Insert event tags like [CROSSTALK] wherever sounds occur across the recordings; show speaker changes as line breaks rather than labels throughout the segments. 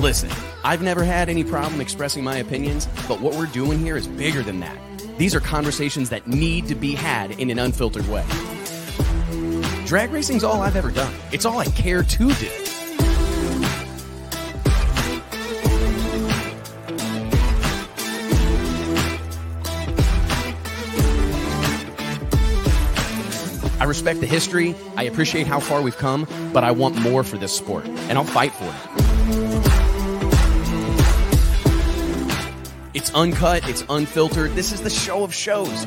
Listen, I've never had any problem expressing my opinions, but what we're doing here is bigger than that. These are conversations that need to be had in an unfiltered way. Drag racing's all I've ever done. It's all I care to do. I respect the history. I appreciate how far we've come, but I want more for this sport, and I'll fight for it. It's uncut, it's unfiltered. This is the show of shows.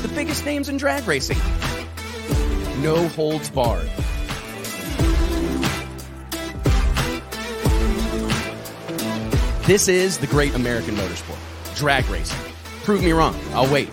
The biggest names in drag racing. No holds barred. This is the great American motorsport, drag racing. Prove me wrong. I'll wait.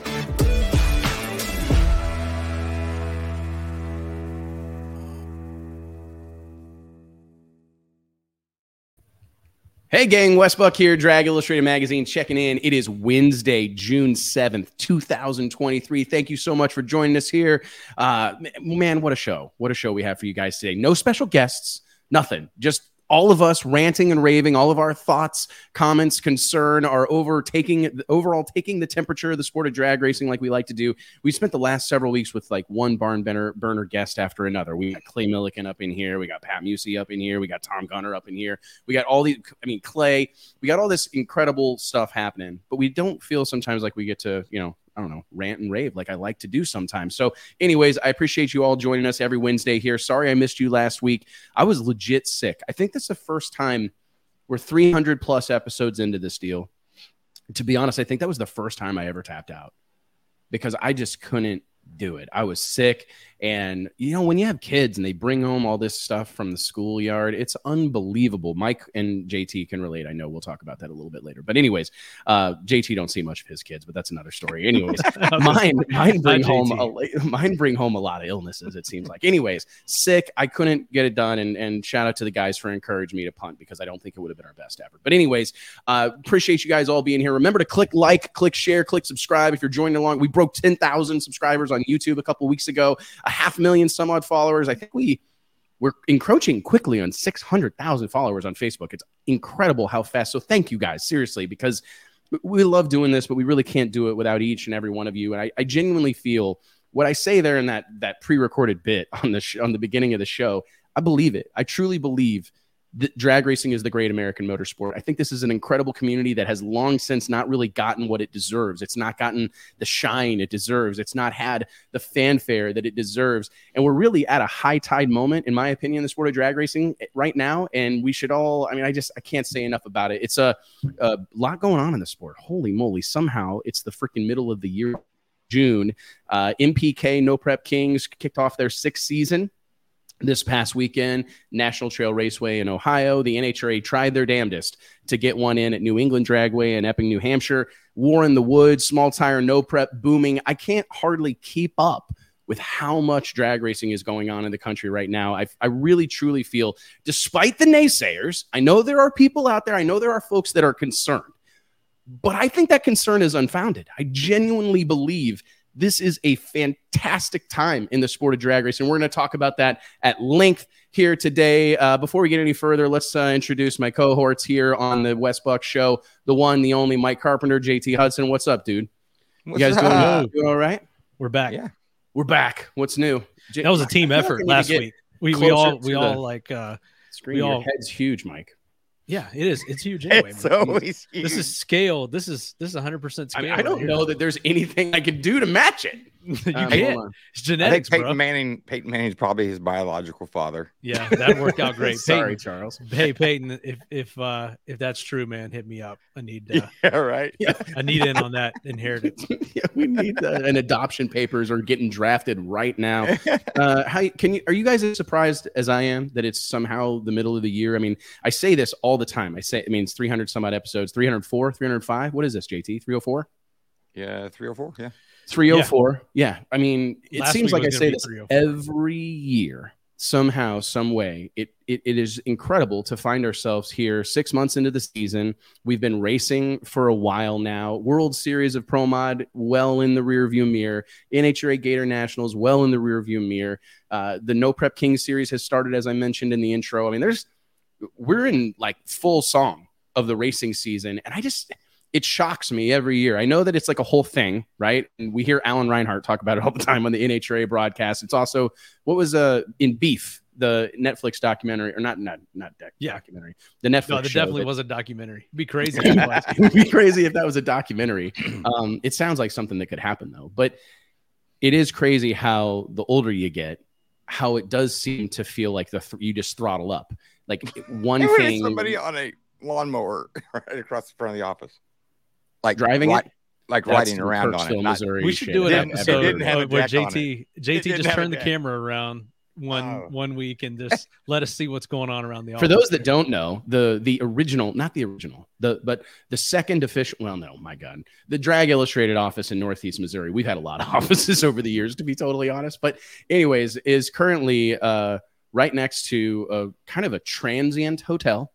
Hey, gang, Wes Buck here, Drag Illustrated Magazine, checking in. It is Wednesday, June 7th, 2023. Thank you so much for joining us here. Uh, man, what a show. What a show we have for you guys today. No special guests, nothing. Just all of us ranting and raving, all of our thoughts, comments, concern are overtaking overall taking the temperature of the sport of drag racing like we like to do. We spent the last several weeks with like one barn burner, burner guest after another. We got Clay Millican up in here, we got Pat Musi up in here, we got Tom Gunner up in here. We got all these I mean Clay, we got all this incredible stuff happening, but we don't feel sometimes like we get to, you know, I don't know, rant and rave like I like to do sometimes. So, anyways, I appreciate you all joining us every Wednesday here. Sorry I missed you last week. I was legit sick. I think that's the first time we're 300 plus episodes into this deal. To be honest, I think that was the first time I ever tapped out because I just couldn't do it. I was sick. And, you know, when you have kids and they bring home all this stuff from the schoolyard, it's unbelievable. Mike and JT can relate. I know we'll talk about that a little bit later. But, anyways, uh, JT don't see much of his kids, but that's another story. Anyways, [LAUGHS] mine, [LAUGHS] mine bring home a, mine bring home a lot of illnesses, it seems like. Anyways, sick. I couldn't get it done. And, and shout out to the guys for encouraging me to punt because I don't think it would have been our best effort. But, anyways, uh, appreciate you guys all being here. Remember to click like, click share, click subscribe if you're joining along. We broke 10,000 subscribers on YouTube a couple weeks ago. Half million some odd followers. I think we we're encroaching quickly on 600,000 followers on Facebook. It's incredible how fast. So thank you guys, seriously, because we love doing this, but we really can't do it without each and every one of you. And I, I genuinely feel what I say there in that that pre-recorded bit on the sh- on the beginning of the show. I believe it. I truly believe drag racing is the great American motorsport. I think this is an incredible community that has long since not really gotten what it deserves. It's not gotten the shine it deserves. It's not had the fanfare that it deserves. And we're really at a high tide moment, in my opinion, in the sport of drag racing eh, right now. And we should all, I mean, I just, I can't say enough about it. It's a, a lot going on in the sport. Holy moly. Somehow it's the freaking middle of the year. June, uh, NPK No Prep Kings kicked off their sixth season this past weekend, National Trail Raceway in Ohio. The NHRA tried their damnedest to get one in at New England Dragway in Epping, New Hampshire. War in the Woods, small tire, no prep, booming. I can't hardly keep up with how much drag racing is going on in the country right now. I, I really truly feel, despite the naysayers, I know there are people out there, I know there are folks that are concerned, but I think that concern is unfounded. I genuinely believe this is a fantastic time in the sport of drag racing. And we're going to talk about that at length here today. Uh, before we get any further, let's uh, introduce my cohorts here on the Wes Buck Show. The one, the only Mike Carpenter, JT Hudson. What's up, dude? What's you guys doing, doing, all right?
We're back.
Yeah, we're back. What's new?
J- that was a team effort last week. We, we all we all like uh,
screen. We Your all, head's huge, Mike.
Yeah, it is. It's huge [LAUGHS] anyway.
It's always huge.
This is scale. This is this is 100 percent scale. I,
mean, I don't right know that there's anything I could do to match it. [LAUGHS]
you um, can't. It's genetics,
Peyton
bro.
Manning. Peyton Manning's probably his biological father.
Yeah, that worked out [LAUGHS] great.
Sorry, Peyton, Charles.
Hey, [LAUGHS] Peyton, if if uh if that's true, man, hit me up. I need. Uh,
yeah, right.
Yeah, I need in on that inheritance.
yeah, we need uh, an adoption papers or getting drafted right now. Uh, how can you? Are you guys as surprised as I am that it's somehow the middle of the year? I mean, I say this all the time. I say, it means 300 some odd episodes, 304, 305. What is this, JT? 304?
Yeah, 304. Yeah.
304. Yeah. yeah. I mean, it Last seems like I say this oh every year. Somehow, some way, it, it it is incredible to find ourselves here six months into the season. We've been racing for a while now. World Series of Pro Mod well in the rearview mirror. NHRA Gatornationals well in the rearview mirror. Uh, the No Prep King Series has started, as I mentioned in the intro. I mean, there's we're in like full song of the racing season, and I just it shocks me every year. I know that it's like a whole thing, right? And we hear Alan Reinhart talk about it [LAUGHS] all the time on the NHRA broadcast. It's also what was uh in Beef, the Netflix documentary, or not not not doc-
Yeah.
documentary, the Netflix.
No, there definitely
that-
was a documentary. It'd be crazy. if [LAUGHS]
It'd be crazy if that was a documentary. [CLEARS THROAT] Um, it sounds like something that could happen though, but it is crazy how the older you get, how it does seem to feel like the th- you just throttle up. Like one thing,
somebody on a lawnmower [LAUGHS] right across the front of the office, like
Driving
ri-
it?
like
That's
riding around on
Kirksville,
it. Not,
Missouri
we should
shit
do an episode
it didn't have
where JT JT just
have
turned the camera around one
Oh.
one week and just [LAUGHS] let us see what's going on around the office.
For those that don't know, the the original, not the original, the but the second official. Well, no, my God, the Drag Illustrated office in Northeast Missouri. We've had a lot of [LAUGHS] offices over the years, to be totally honest. But anyways, is currently uh, right next to a kind of a transient hotel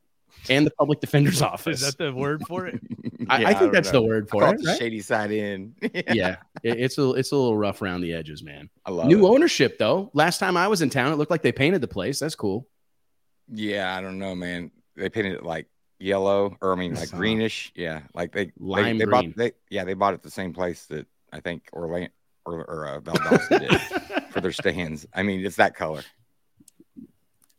and the public defender's office. [LAUGHS]
is that the word for it?
I, [LAUGHS]
Yeah,
I think
don't
that's
know.
the word for
call
it.
it the
right?
shady side in. [LAUGHS]
Yeah, it- it's a it's a little rough around the edges, man.
I love
New
it.
ownership though. Last time I was in town, it looked like they painted the place. That's cool.
Yeah, I don't know, man. They painted it like yellow, or I mean, like
Saw.
greenish. Yeah, like they
Lime
they, they
green.
bought they yeah they bought it the same place that I think Orlando or, or uh, Valdosta did for their stands. I mean, it's that color.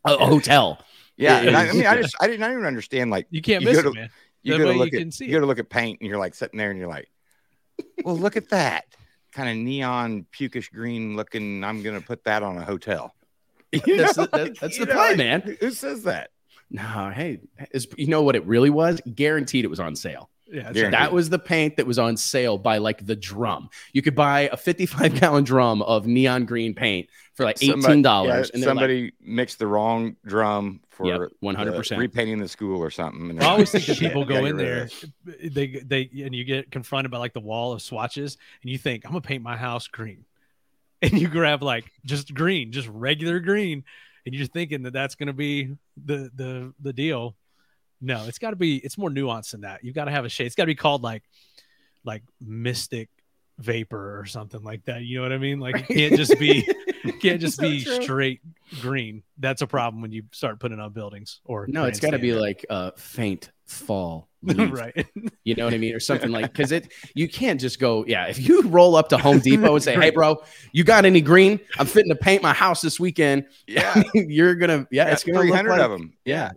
a, a hotel.
Yeah,
It
and I, I, mean, I
yeah.
just I didn't even understand like
You can't
You
miss it,
to-
man.
you
That
go to
way you
look at
can see
you
it.
go to look at paint and you're like sitting there and you're like, well, look at that kind of neon pukish green looking. I'm gonna put that on a hotel. [LAUGHS] You
That's
know,
the- that- that's the
know,
play, man.
Who says that?
No, hey, is, you know what it really was? Guaranteed it was on sale.
Yeah,
Yeah.
right.
That was the paint that was on sale by like the drum. You could buy a 55 gallon drum of neon green paint for like $18.
Somebody- yeah,
and they're like,
mixed the wrong drum for
Yep, 100%.
repainting the school or something. and
I always think that people go
gotta
in there,
of this.
they they and you get confronted by like the wall of swatches, and you think I'm gonna paint my house green, [LAUGHS] and you grab like just green, just regular green, and you're thinking that that's gonna be the the the deal. No, it's got to be. It's more nuanced than that. You've got to have a shade. It's got to be called like like mystic vapor or something like that. You know what I mean? Like it can't just be [LAUGHS] can't just
So
be
true.
straight green. That's a problem when you start putting on buildings or
no, it's got to be like a faint fall. [LAUGHS]
right.
You know what I mean? Or something like, because it, you can't just go, yeah. If you roll up to Home [LAUGHS] Depot and say, hey, bro, you got any green? I'm fitting to paint my house this weekend.
Yeah,
You're going to, yeah, it's going to
three
look
hundred
like,
of them.
Yeah.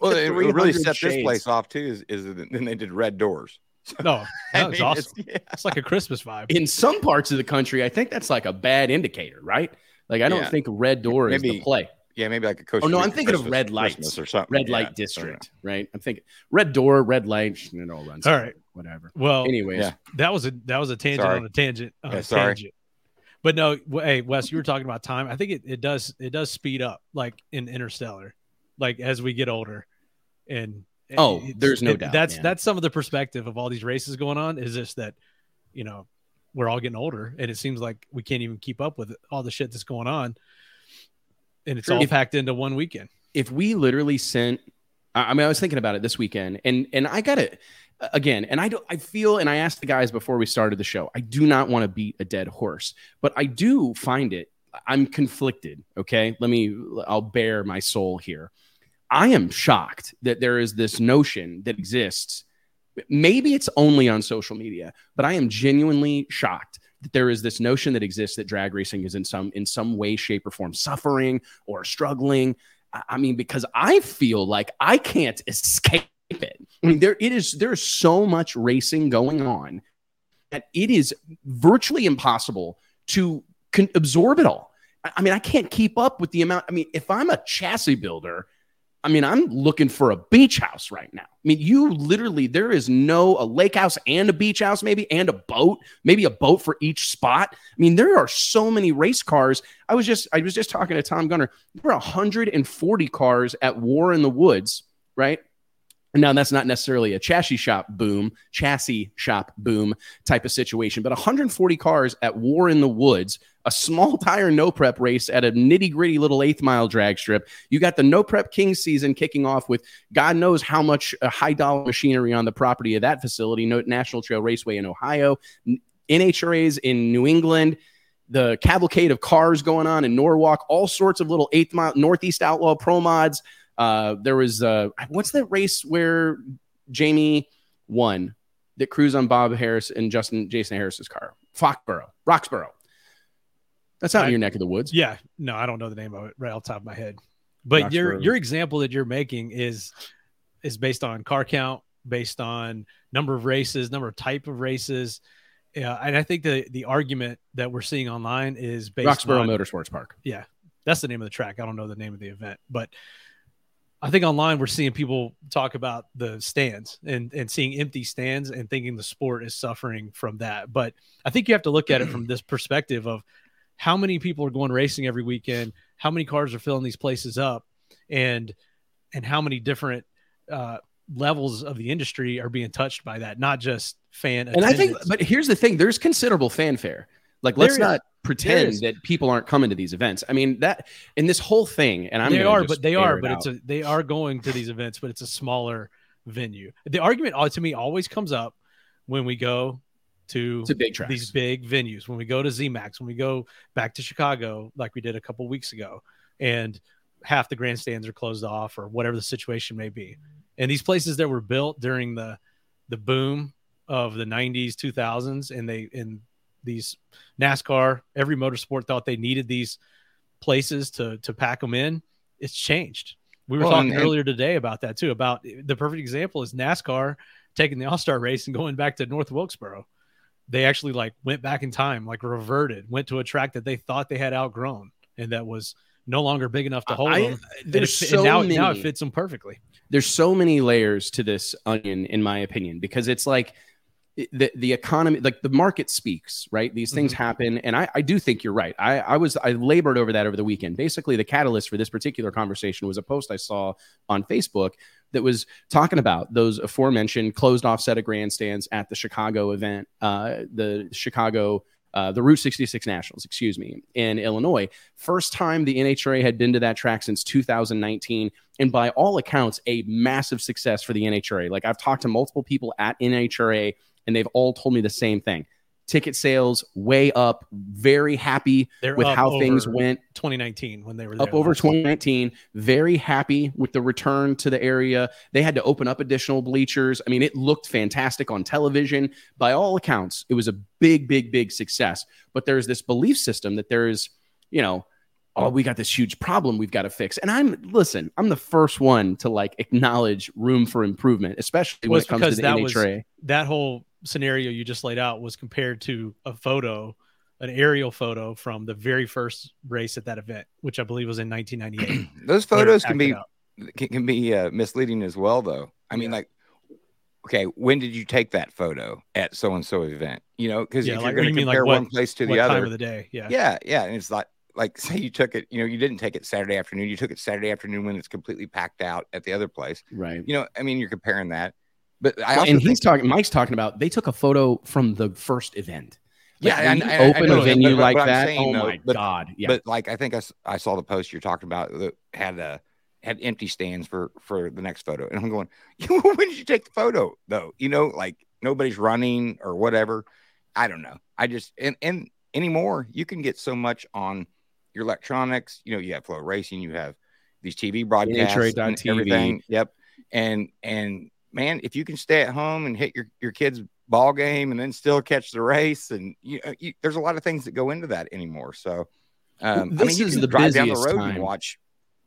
Well, it [LAUGHS] really
300
set this place off too. Is, is that then they did red doors. [LAUGHS]
No,
I
that was
mean,
awesome.
it's- yeah.
It's like a Christmas vibe.
In some parts of the country, I think that's like a bad indicator, right? Like, I don't
Yeah.
think red door is the play.
Yeah, maybe like a Costa
Oh, no, I'm
Rica
thinking of red lights.
Christmas or something.
Red
Yeah,
light district, right? I'm thinking red door, red light. and It all runs.
All right, together.
Whatever.
Well,
Anyways,
Yeah.
that was a that was a tangent
Sorry.
on a tangent on
Yeah,
a
sorry.
tangent. But no, hey Wes, you were talking about time. I think it, it does it does speed up like in Interstellar, like as we get older, and
Oh,
it's-
there's no
it-
doubt,
That's
man.
that's some of the perspective of all these races going on. Is just that, you know, we're all getting older, and it seems like we can't even keep up with all the shit that's going on, and it's
True.
all
If-
packed into one weekend.
if we literally sent I I mean I was thinking about it this weekend and and I got it again and I don't I feel and I asked the guys before we started the show I do not want to beat a dead horse but I do find it I'm conflicted okay let me I'll bare my soul here I am shocked that there is this notion that exists maybe it's only on social media but I am genuinely shocked that there is this notion that exists that drag racing is in some in some way shape or form suffering or struggling I- mean, because I feel like I can't escape it. I mean, there it is. There's so much racing going on that it is virtually impossible to con- absorb it all. I mean, I can't keep up with the amount. I mean, if I'm a chassis builder, I mean, I'm looking for a beach house right now. I mean, you literally there is no a lake house and a beach house, maybe, and a boat, maybe a boat for each spot. I mean, there are so many race cars. I was just I was just talking to Tom Gunner. There were 140 cars at War in the Woods, right? Now that's not necessarily a chassis shop boom, chassis shop boom type of situation, but 140 cars at War in the Woods, a small tire no prep race at a nitty gritty little eighth mile drag strip. You got the no prep king season kicking off with God knows how much uh, high dollar machinery on the property of that facility, National Trail Raceway in Ohio, NHRAs in New England, the cavalcade of cars going on in Norwalk, all sorts of little eighth mile Northeast Outlaw Pro Mods. Uh, there was uh, what's that race where Jamie won that cruised on Bob Harris and Justin Jason Harris's car? Foxborough, Roxborough. That's not
I-
in your neck of the woods.
Yeah, no, I don't know the name of it right off the top of my head. But your
Roxborough.
your example that you're making is is based on car count, based on number of races, number of type of races. Yeah, and I think the the argument that we're seeing online is based on
Roxborough
on
Motorsports Park.
Yeah, that's the name of the track. I don't know the name of the event, but I think online we're seeing people talk about the stands and and seeing empty stands and thinking the sport is suffering from that. But I think you have to look at it from this perspective of how many people are going racing every weekend, how many cars are filling these places up, and and how many different uh, levels of the industry are being touched by that, not just fan.
And I think, but here's the thing: there's considerable fanfare. Like, let's
There
not pretend that people aren't coming to these events. I mean, that in this whole thing, and I'm
they are, but they are,
it
but
out.
it's a they are going to these events, but it's a smaller venue. The argument uh, to me always comes up when we go to
a big
these big venues, when we go to ZMAX, when we go back to Chicago, like we did a couple weeks ago, and half the grandstands are closed off or whatever the situation may be. And these places that were built during the the boom of the 90s, 2000s, and they in these NASCAR, every motorsport thought they needed these places to to pack them in. It's changed. We were
Well,
talking
and-
earlier today about that too. About the perfect example is NASCAR taking the All Star race and going back to North Wilkesboro. They actually like went back in time, like reverted, went to a track that they thought they had outgrown and that was no longer big enough to hold
I-
them. And,
there's
it,
so
now,
many.
now it fits them perfectly.
there's so many layers to this onion in my opinion because it's like the the economy like the market speaks right? These things happen. And I, I do think you're right. I, I was i labored over that over the weekend. Basically the catalyst for this particular conversation was a post i saw on facebook that was talking about those aforementioned closed off set of grandstands at the chicago event uh, the chicago uh, the Route 66 Nationals, excuse me, in Illinois. First time the NHRA had been to that track since 2019 and by all accounts, a massive success for the NHRA. Like I've talked to multiple people at NHRA, and they've all told me the same thing. Ticket sales way up, very happy
They're
with how things went.
2019 when they were there.
up over
last
2019 very happy with the return to the area. They had to open up additional bleachers. I mean it looked fantastic on television. By all accounts it was a big big big success. But there's this belief system that there's you know oh we got this huge problem we've got to fix and i'm listen i'm the first one to like acknowledge room for improvement especially
Well,
when
it's
it comes
because
to the
that was- that whole scenario you just laid out was compared to a photo, an aerial photo from the very first race at that event, which I believe was in 1998. [CLEARS THROAT]
Those photos can be can, can be uh, misleading as well, though. I mean,
Yeah.
like, okay, when did you take that photo at so and so event? You know, because
Yeah,
if
like,
you're going
you
to
mean, like,
compare
what-
one place to
what
the
time
other,
of the day? Yeah.
yeah, yeah, and it's like like say you took it, you know, you didn't take it Saturday afternoon, you took it Saturday afternoon when it's completely packed out at the other place.
right
You know, I mean, you're comparing that, but I
Well, and he's talking mike's talking about they took a photo from the first event Like,
Yeah,
and,
I-
you
I- I
open a venue
but- but
like
I'm
that
saying,
oh
though,
my
but-
god yeah
But like I think I saw the post you're talking about that had uh had empty stands for for the next photo, and I'm going, [LAUGHS] when did you take the photo though? You know, like nobody's running or whatever. I don't know. I just and and anymore you can get so much on your electronics. You know, you have FloRacing, you have these TV broadcasts, and everything. Yep, and and man, if you can stay at home and hit your your kids ball game and then still catch the race and you, uh, you there's a lot of things that go into that anymore so um, I mean, you
is
can
the
drive down the road
time.
and watch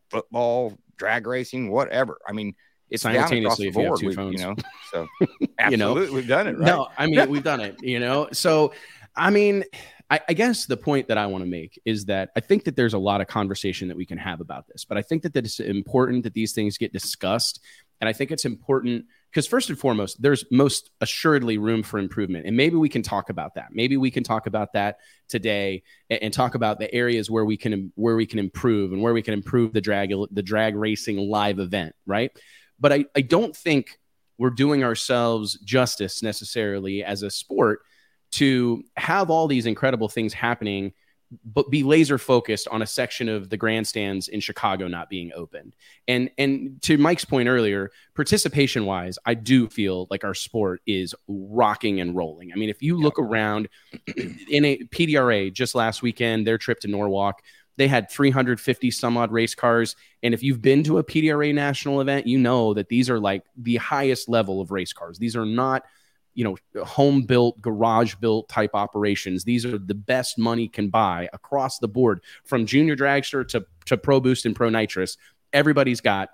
football, drag racing, whatever. I mean, it's down across
Simultaneously
the
if you have two
we-
phones.
you know, so [LAUGHS]
You know?
absolutely, we've done it. Right?
No, I mean we've done it, you know. So, I mean, I, I guess the point that I want to make is that I think that there's a lot of conversation that we can have about this, but I think that, it's important that these things get discussed, and I think it's important because first and foremost, there's most assuredly room for improvement, and maybe we can talk about that. Maybe we can talk about that today and, and talk about the areas where we can where we can improve and where we can improve the drag the drag racing live event, right? But I, I don't think we're doing ourselves justice necessarily as a sport to have all these incredible things happening but be laser focused on a section of the grandstands in Chicago not being opened. And and to Mike's point earlier, participation wise, I do feel like our sport is rocking and rolling. I mean, if you look around [CLEARS THROAT] in a PDRA just last weekend, their trip to Norwalk, they had 350 some odd race cars. And if you've been to a PDRA national event, you know that these are like the highest level of race cars. These are not, you know, home built, garage built type operations. These are the best money can buy across the board from junior dragster to, to pro boost and pro nitrous. Everybody's got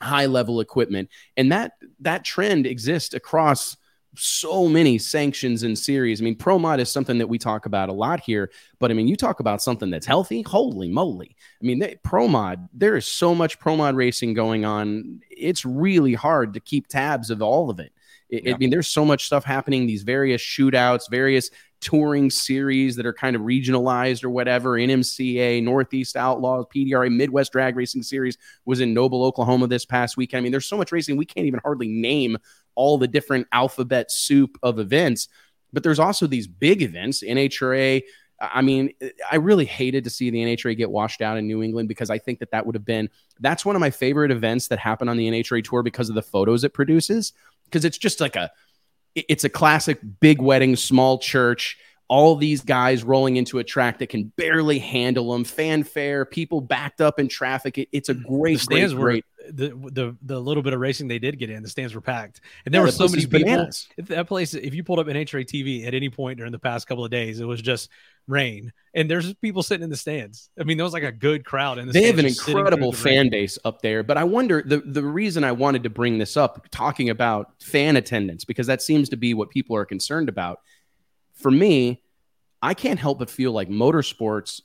high level equipment. And that, that trend exists across so many sanctions and series. I mean, pro mod is something that we talk about a lot here, but I mean, you talk about something that's healthy. Holy moly! I mean, they, pro mod. There is so much pro mod racing going on. It's really hard to keep tabs of all of it. It yeah. I mean, there's so much stuff happening. These various shootouts, various touring series that are kind of regionalized or whatever. NMCA, Northeast Outlaws, PDRA, Midwest Drag Racing Series was in Noble, Oklahoma this past weekend. I mean, there's so much racing we can't even hardly name all the different alphabet soup of events. But there's also these big events, NHRA. I mean, I really hated to see the NHRA get washed out in New England because I think that that would have been that's one of my favorite events that happen on the NHRA tour because of the photos it produces. Because it's just like a it's a classic big wedding, small church all these guys rolling into a track that can barely handle them, fanfare, people backed up in traffic. It, it's a great, great, great.
The, the the little bit of racing they did get in, the stands were packed, and there yeah, were so many people. Bananas. That place, if you pulled up NHRA TV at any point during the past couple of days, it was just rain, and there's people sitting in the stands. I mean, there was like a good crowd, and
the they have an incredible fan rain. base up there. But I wonder the the reason I wanted to bring this up, talking about fan attendance, because that seems to be what people are concerned about for me, I can't help but feel like motorsports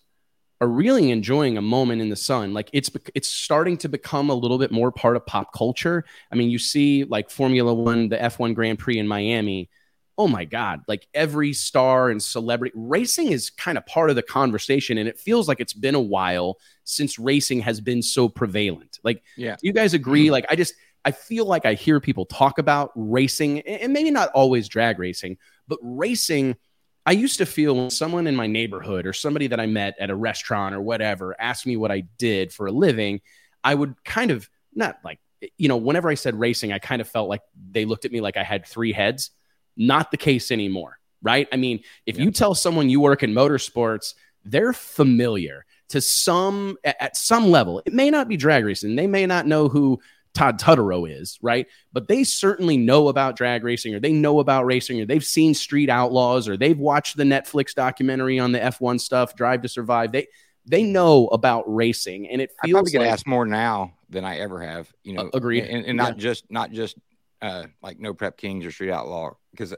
are really enjoying a moment in the sun. Like it's it's starting to become a little bit more part of pop culture. I mean, you see like Formula 1, the F1 Grand Prix in Miami. Oh my god, like every star and celebrity racing is kind of part of the conversation and it feels like it's been a while since racing has been so prevalent. Like yeah. you guys agree mm-hmm. like I just I feel like I hear people talk about racing and maybe not always drag racing, but racing I used to feel when someone in my neighborhood or somebody that I met at a restaurant or whatever asked me what I did for a living, I would kind of not like, you know, whenever I said racing, I kind of felt like they looked at me like I had three heads. Not the case anymore, right? I mean, if yeah. you tell someone you work in motorsports, they're familiar to some at some level. It may not be drag racing. They may not know who Todd Tutterow is, right? But they certainly know about drag racing or they know about racing or they've seen Street Outlaws or they've watched the Netflix documentary on the F1 stuff, Drive to Survive. They they know about racing and it feels I
probably get asked more now than I ever have, you know.
Uh, agreed.
And, and not yeah. just not just uh, like No Prep Kings or Street Outlaw because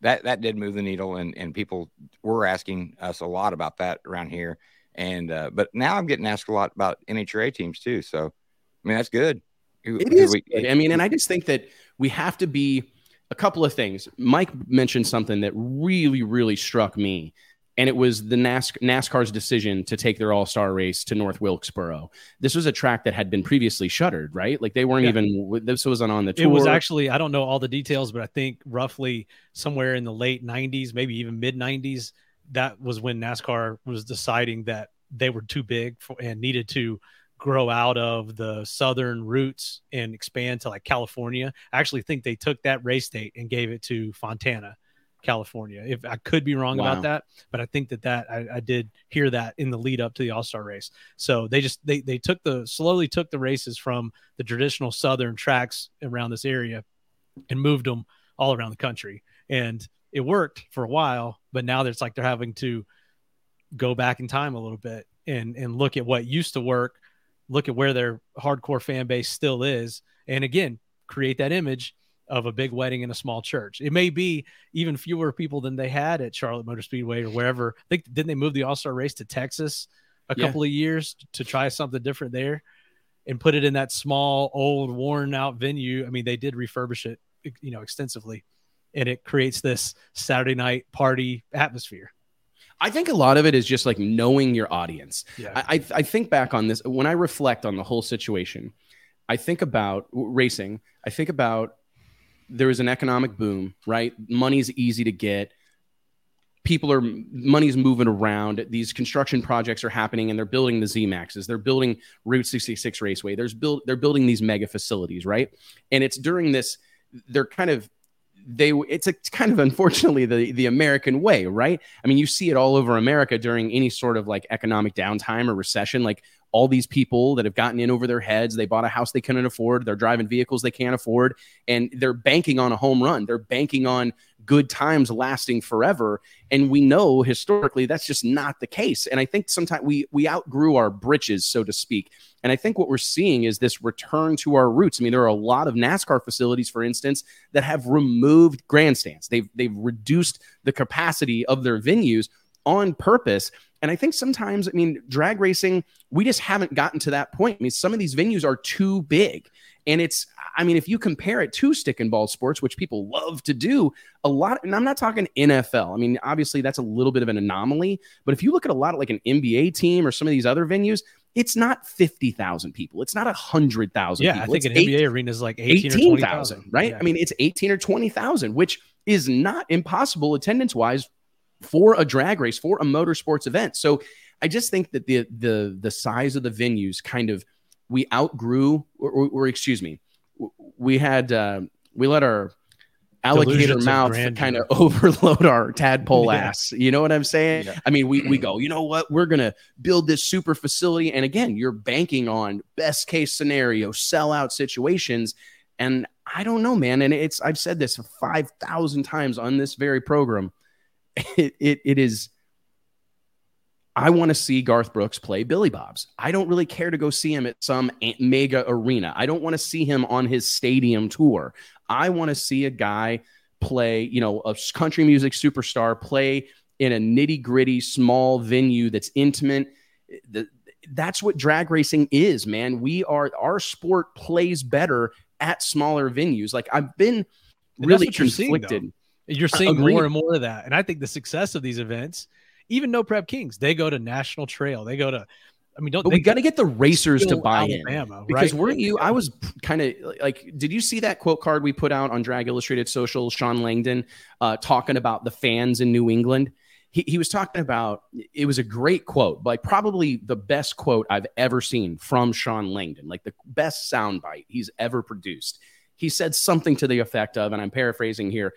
that that did move the needle and and people were asking us a lot about that around here. And uh, but now I'm getting asked a lot about NHRA teams too. So I mean that's good.
It is. We, I mean, and I just think that we have to be a couple of things. Mike mentioned something that really, really struck me, and it was the NAS- NASCAR's decision to take their All Star race to North Wilkesboro. This was a track that had been previously shuttered, right? Like they weren't yeah. even. This wasn't on the tour.
It was actually. I don't know all the details, but I think roughly somewhere in the late '90s, maybe even mid '90s, that was when NASCAR was deciding that they were too big for, and needed to grow out of the southern roots and expand to like California. I actually think they took that race date and gave it to Fontana, California. If I could be wrong wow. about that, but I think that that I, I did hear that in the lead up to the All Star race. So they just they they took the slowly took the races from the traditional southern tracks around this area and moved them all around the country, and it worked for a while. But now it's like they're having to go back in time a little bit and and look at what used to work look at where their hardcore fan base still is, and again, create that image of a big wedding in a small church. It may be even fewer people than they had at Charlotte Motor Speedway or wherever. I think didn't they move the All Star race to Texas a yeah. couple of years to try something different there and put it in that small, old, worn out venue. I mean, they did refurbish it, you know, extensively, and it creates this Saturday night party atmosphere.
I think a lot of it is just like knowing your audience. Yeah. I, I, I think back on this when I reflect on the whole situation. I think about racing. I think about there is an economic boom, right? Money's easy to get. People are money's moving around. These construction projects are happening, and they're building the Z Maxes. They're building Route 66 Raceway. There's build. They're building these mega facilities, right? And it's during this. They're kind of they it's a kind of unfortunately the the American way, right? I mean, you see it all over America during any sort of like economic downtime or recession. Like all these people that have gotten in over their heads, they bought a house they couldn't afford, they're driving vehicles they can't afford, and they're banking on a home run. They're banking on good times lasting forever. And we know historically that's just not the case. And I think sometimes we we outgrew our britches, so to speak. And I think what we're seeing is this return to our roots. I mean, there are a lot of NASCAR facilities, for instance, that have removed grandstands. They've they've reduced the capacity of their venues on purpose. And I think sometimes, I mean, drag racing, we just haven't gotten to that point. I mean, some of these venues are too big. And it's, I mean, if you compare it to stick and ball sports, which people love to do, a lot, and I'm not talking NFL. I mean, obviously that's a little bit of an anomaly. But if you look at a lot of like an NBA team or some of these other venues, it's not 50,000 people. It's not 100,000
Yeah,
people.
I think
It's
an
eight-
NBA arena is like 18,
18,000,
or 20,000.
right?
Yeah.
I mean, it's 18 or 20,000, which is not impossible attendance wise for a drag race, for a motorsports event. So I just think that the the the size of the venues kind of we outgrew, or, or, or excuse me, we had uh, we let our alligator mouth kind of [LAUGHS] overload our tadpole
Yeah.
ass. You know what I'm saying?
Yeah.
I mean, we we go, you know what? We're gonna build this super facility, and again, you're banking on best case scenario, sellout situations, and I don't know, man. And it's I've said this five thousand times on this very program. [LAUGHS] It it, it is. I want to see Garth Brooks play Billy Bob's. I don't really care to go see him at some mega arena. I don't want to see him on his stadium tour. I want to see a guy play, you know, a country music superstar play in a nitty gritty small venue that's intimate. The, that's what drag racing is, man. We are our sport plays better at smaller venues. Like I've been really
what you're seeing,
conflicted.
You're seeing more and more of that. And I think the success of these events, even No Prep Kings, they go to National Trail. They go to, I mean, don't
But
they
we got to get the racers to buy in. Because
right?
weren't you? I was kind of like, did you see that quote card we put out on Drag Illustrated Social? Shawn Langdon uh, talking about the fans in New England. He, he was talking about it was a great quote, like probably the best quote I've ever seen from Shawn Langdon, like the best soundbite he's ever produced. He said something to the effect of, and I'm paraphrasing here.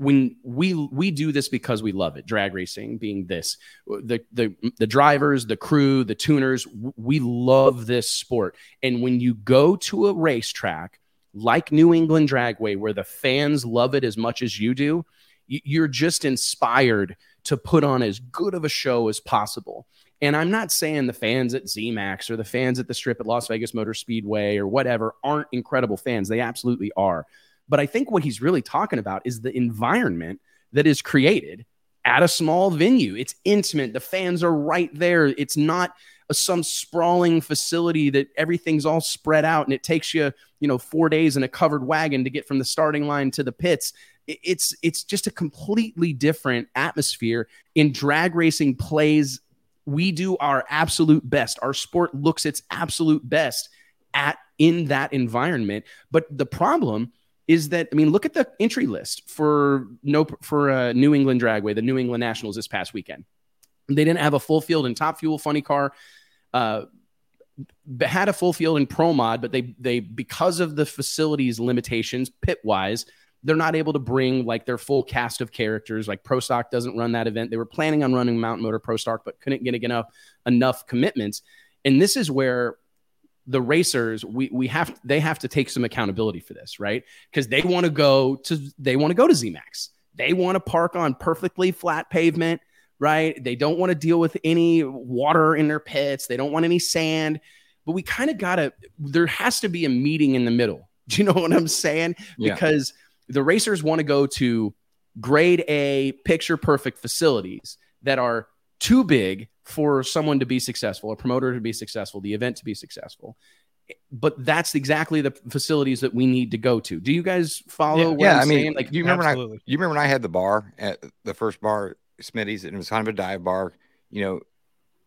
When we we do this because we love it, drag racing being this, the the the drivers, the crew, the tuners, we love this sport. And when you go to a racetrack like New England Dragway, where the fans love it as much as you do, you're just inspired to put on as good of a show as possible. And I'm not saying the fans at ZMAX or the fans at the strip at Las Vegas Motor Speedway or whatever aren't incredible fans. They absolutely are. But I think what he's really talking about is the environment that is created at a small venue. It's intimate. The fans are right there. It's not a, some sprawling facility that everything's all spread out and it takes you, you know, four days in a covered wagon to get from the starting line to the pits. It's it's just a completely different atmosphere. In drag racing plays, we do our absolute best. Our sport looks its absolute best at in that environment. But the problem is that I mean, look at the entry list for no for uh, New England Dragway, the New England Nationals this past weekend. They didn't have a full field in Top Fuel, Funny Car. Uh, had a full field in Pro Mod, but they they because of the facilities limitations, pit wise, they're not able to bring like their full cast of characters. Like Pro Stock doesn't run that event. They were planning on running Mountain Motor Pro Stock, but couldn't get enough enough commitments. And this is where the racers we we have they have to take some accountability for this, right? Because they want to go to they want to go to ZMAX. They want to park on perfectly flat pavement, right? They don't want to deal with any water in their pits. They don't want any sand. But we kind of gotta. There has to be a meeting in the middle. [LAUGHS] Do you know what I'm saying?
Yeah.
Because the racers want to go to grade A, picture perfect facilities that are too big for someone to be successful, a promoter to be successful, the event to be successful. But that's exactly the facilities that we need to go to. Do you guys follow
Yeah.
what
Yeah,
I'm
I mean,
saying? Like,
Like, you remember when I, you remember when I had the bar at the first bar, Smitty's, and it was kind of a dive bar, you know,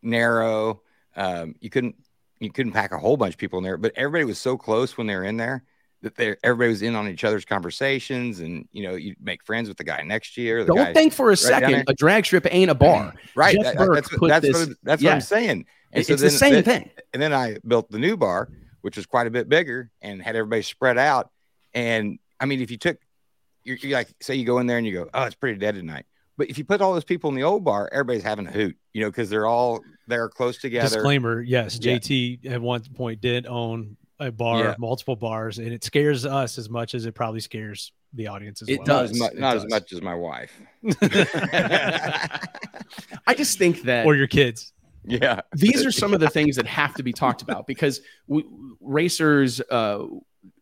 narrow. Um, you couldn't you couldn't pack a whole bunch of people in there, but everybody was so close when they were in there that they everybody was in on each other's conversations, and you know, you make friends with the guy next year. The
don't
guy,
think for a
down
second a drag strip ain't a bar.
Mm-hmm.
right?
That-
Burke
that's
put
what, that's
this-
what, that's
yeah.
what I'm saying. And
It's
so
the same
then-
thing.
and then I built the new bar, which was quite a bit bigger and had everybody spread out. And I mean, if you took you're, you're like, say you go in there and you go, oh, it's pretty dead tonight. But if you put all those people in the old bar, everybody's having a hoot, you know, because they're all they're close together.
Disclaimer: Yes,
Yeah.
JT at one point did own a bar,
Yeah.
multiple bars, and it scares us as much as it probably scares the audience as
It
well.
not
does.
as much,
It
not as much as my wife. [LAUGHS] [LAUGHS]
I just think that
or your kids.
yeah,
these are some of the things that have to be talked about because we, racers uh,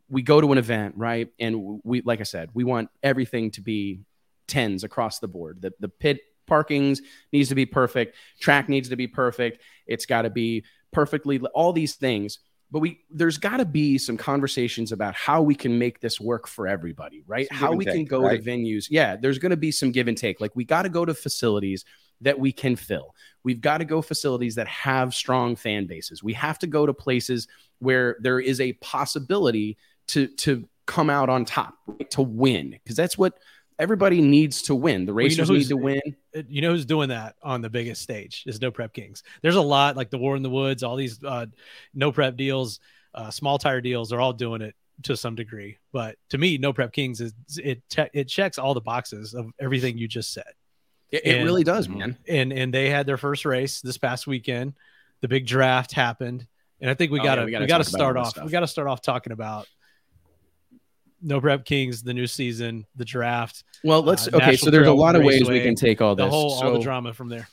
we go to an event right and we like i said we want everything to be tens across the board the, the pit parkings needs to be perfect track needs to be perfect it's got to be perfectly all these things but we there's got to be some conversations about how we can make this work for everybody right
Some
how we can go
right?
to venues yeah there's going to be some give and take like we got to go to facilities that we can fill we've got to go facilities that have strong fan bases we have to go to places where there is a possibility to to come out on top right? to win because that's what everybody needs to win the
Well, you know
racers need to win
Uh, You know who's doing that on the biggest stage is No Prep Kings. There's a lot like the War in the Woods, all these uh, No Prep deals, uh, small tire deals. They're all doing it to some degree. But to me, No Prep Kings is it che- it checks all the boxes of everything you just said.
it, it
And-
really does
Mhm.
man
and and they had their first race this past weekend. The big draft happened, and I think we
Oh, yeah,
gotta
we
we
gotta
gotta,
talk about
start off. We gotta start off talking about No Prep Kings, the new season, the draft,
well let's
Uh,
okay so there's a lot of ways we can take all this
the whole all the drama from there.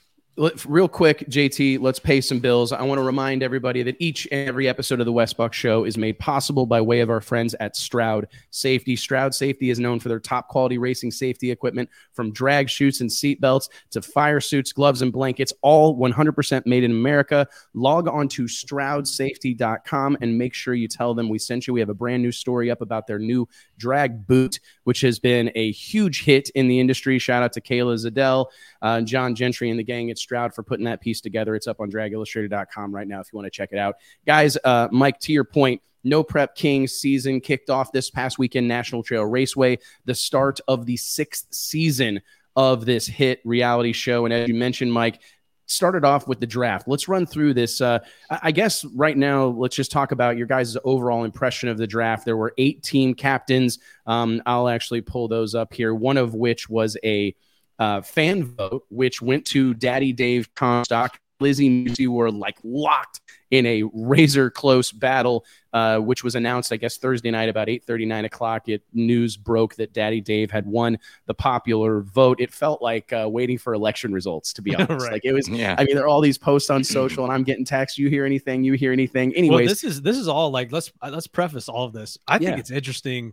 Real quick, JT, let's pay some bills. I want to remind everybody that each and every episode of the Wes Buck Show is made possible by way of our friends at Stroud Safety. Stroud Safety is known for their top quality racing safety equipment from drag chutes and seat belts to fire suits, gloves, and blankets, all 100% made in America. Log on to stroudsafety.com and make sure you tell them we sent you. We have a brand new story up about their new drag boot, which has been a huge hit in the industry. Shout out to Kayla Zadell uh, John Gentry and the gang at for putting that piece together. It's up on dragillustrated.com right now if you want to check it out. Guys, uh, Mike, to your point, no Prep Kings season kicked off this past weekend, National Trail Raceway, the start of the sixth season of this hit reality show. And as you mentioned, Mike, started off with the draft. Let's run through this. Uh, I I guess right now, let's just talk about your guys' overall impression of the draft. There were eight team captains. Um, I'll actually pull those up here, one of which was a uh, fan vote, which went to Daddy Dave Comstock. Lizzy and Musi were like locked in a razor close battle, uh, which was announced, I guess, Thursday night about 8 9 o'clock. It news broke that Daddy Dave had won the popular vote. It felt like uh, waiting for election results, to be [LAUGHS] honest.
Right.
Like it was,
yeah.
I mean, there are all these posts on [CLEARS THROAT] social, and I'm getting texts. You hear anything? You hear anything?
Well,
Anyways,
this is this is all like let's let's preface all of this. I think
Yeah.
it's interesting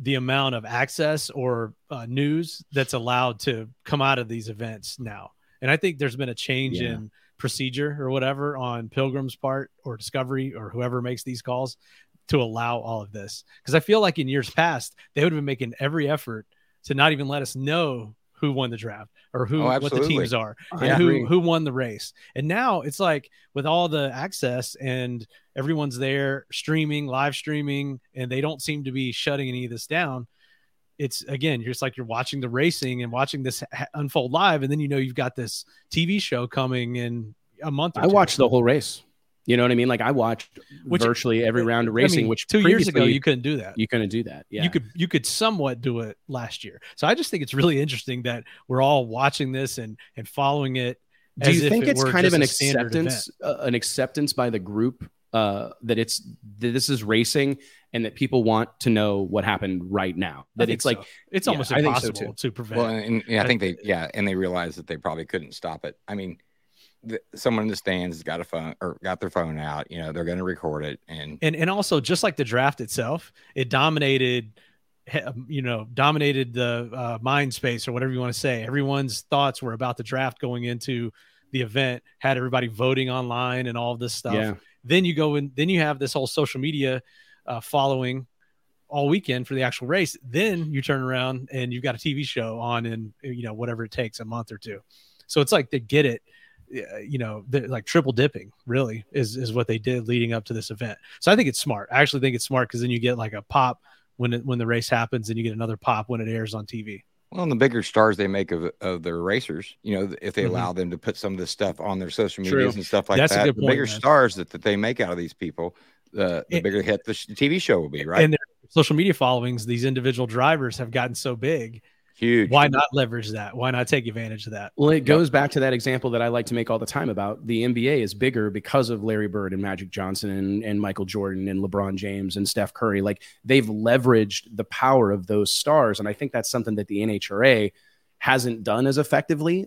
the amount of access or uh, news that's allowed to come out of these events now, and I think there's been a change
Yeah.
in procedure or whatever on Pilgrim's part or Discovery or whoever makes these calls to allow all of this because I feel like in years past they would have been making every effort to not even let us know who won the draft or who
Oh,
what the teams are
I
and
agree.
who who won the race. And now it's like with all the access and everyone's there streaming, live streaming, and they don't seem to be shutting any of this down. It's again, you're just like you're watching the racing and watching this ha- unfold live, and then you know you've got this TV show coming in a month. Or
I
two.
watched the whole race. You know what I mean? Like I watched
Which-
virtually every round of
I
racing,
mean,
which
two years ago you couldn't do that.
you couldn't do that. Yeah.
You could you could somewhat do it last year. So I just think it's really interesting that we're all watching this and and following it.
do
as
you
if
think
it
it's kind of an acceptance uh, an acceptance by the group uh, that it's that this is racing and that people want to know what happened right now that
think
it's like
it's
yeah,
almost
I think so,
impossible to prevent.
Well, and, and I
I-
think they, yeah, and they realized that they probably couldn't stop it. I mean, the, someone in the stands has got a phone or got their phone out. You know, they're going to record it, and
and and also just like the draft itself, it dominated, you know, dominated the uh, mind space or whatever you want to say. Everyone's thoughts were about the draft going into the event. Had everybody voting online and all this stuff.
yeah
Then you go and Then you have this whole social media uh, following all weekend for the actual race. Then you turn around and you've got a TV show on in you know whatever it takes a month or two. So it's like they get it. Uh, You know, like triple dipping really is is what they did leading up to this event. So I think it's smart. I actually think it's smart because then you get like a pop when it, when the race happens, and you get another pop when it airs on TV.
well, and the bigger stars they make of of their racers, you know, if they
Mhm.
allow them to put some of this stuff on their social
True.
medias and stuff like
That's
that, the
point,
bigger
man.
stars that, that they make out of these people, the the
It-
bigger hit the TV show will be, right?
And they're social media followings, these individual drivers have gotten so big.
Huge.
Why not leverage that? Why not take advantage of that?
Well, it goes back to that example that I like to make all the time about the NBA is bigger because of Larry Bird and Magic Johnson and, and Michael Jordan and LeBron James and Steph Curry. Like they've leveraged the power of those stars. And I think that's something that the NHRA hasn't done as effectively.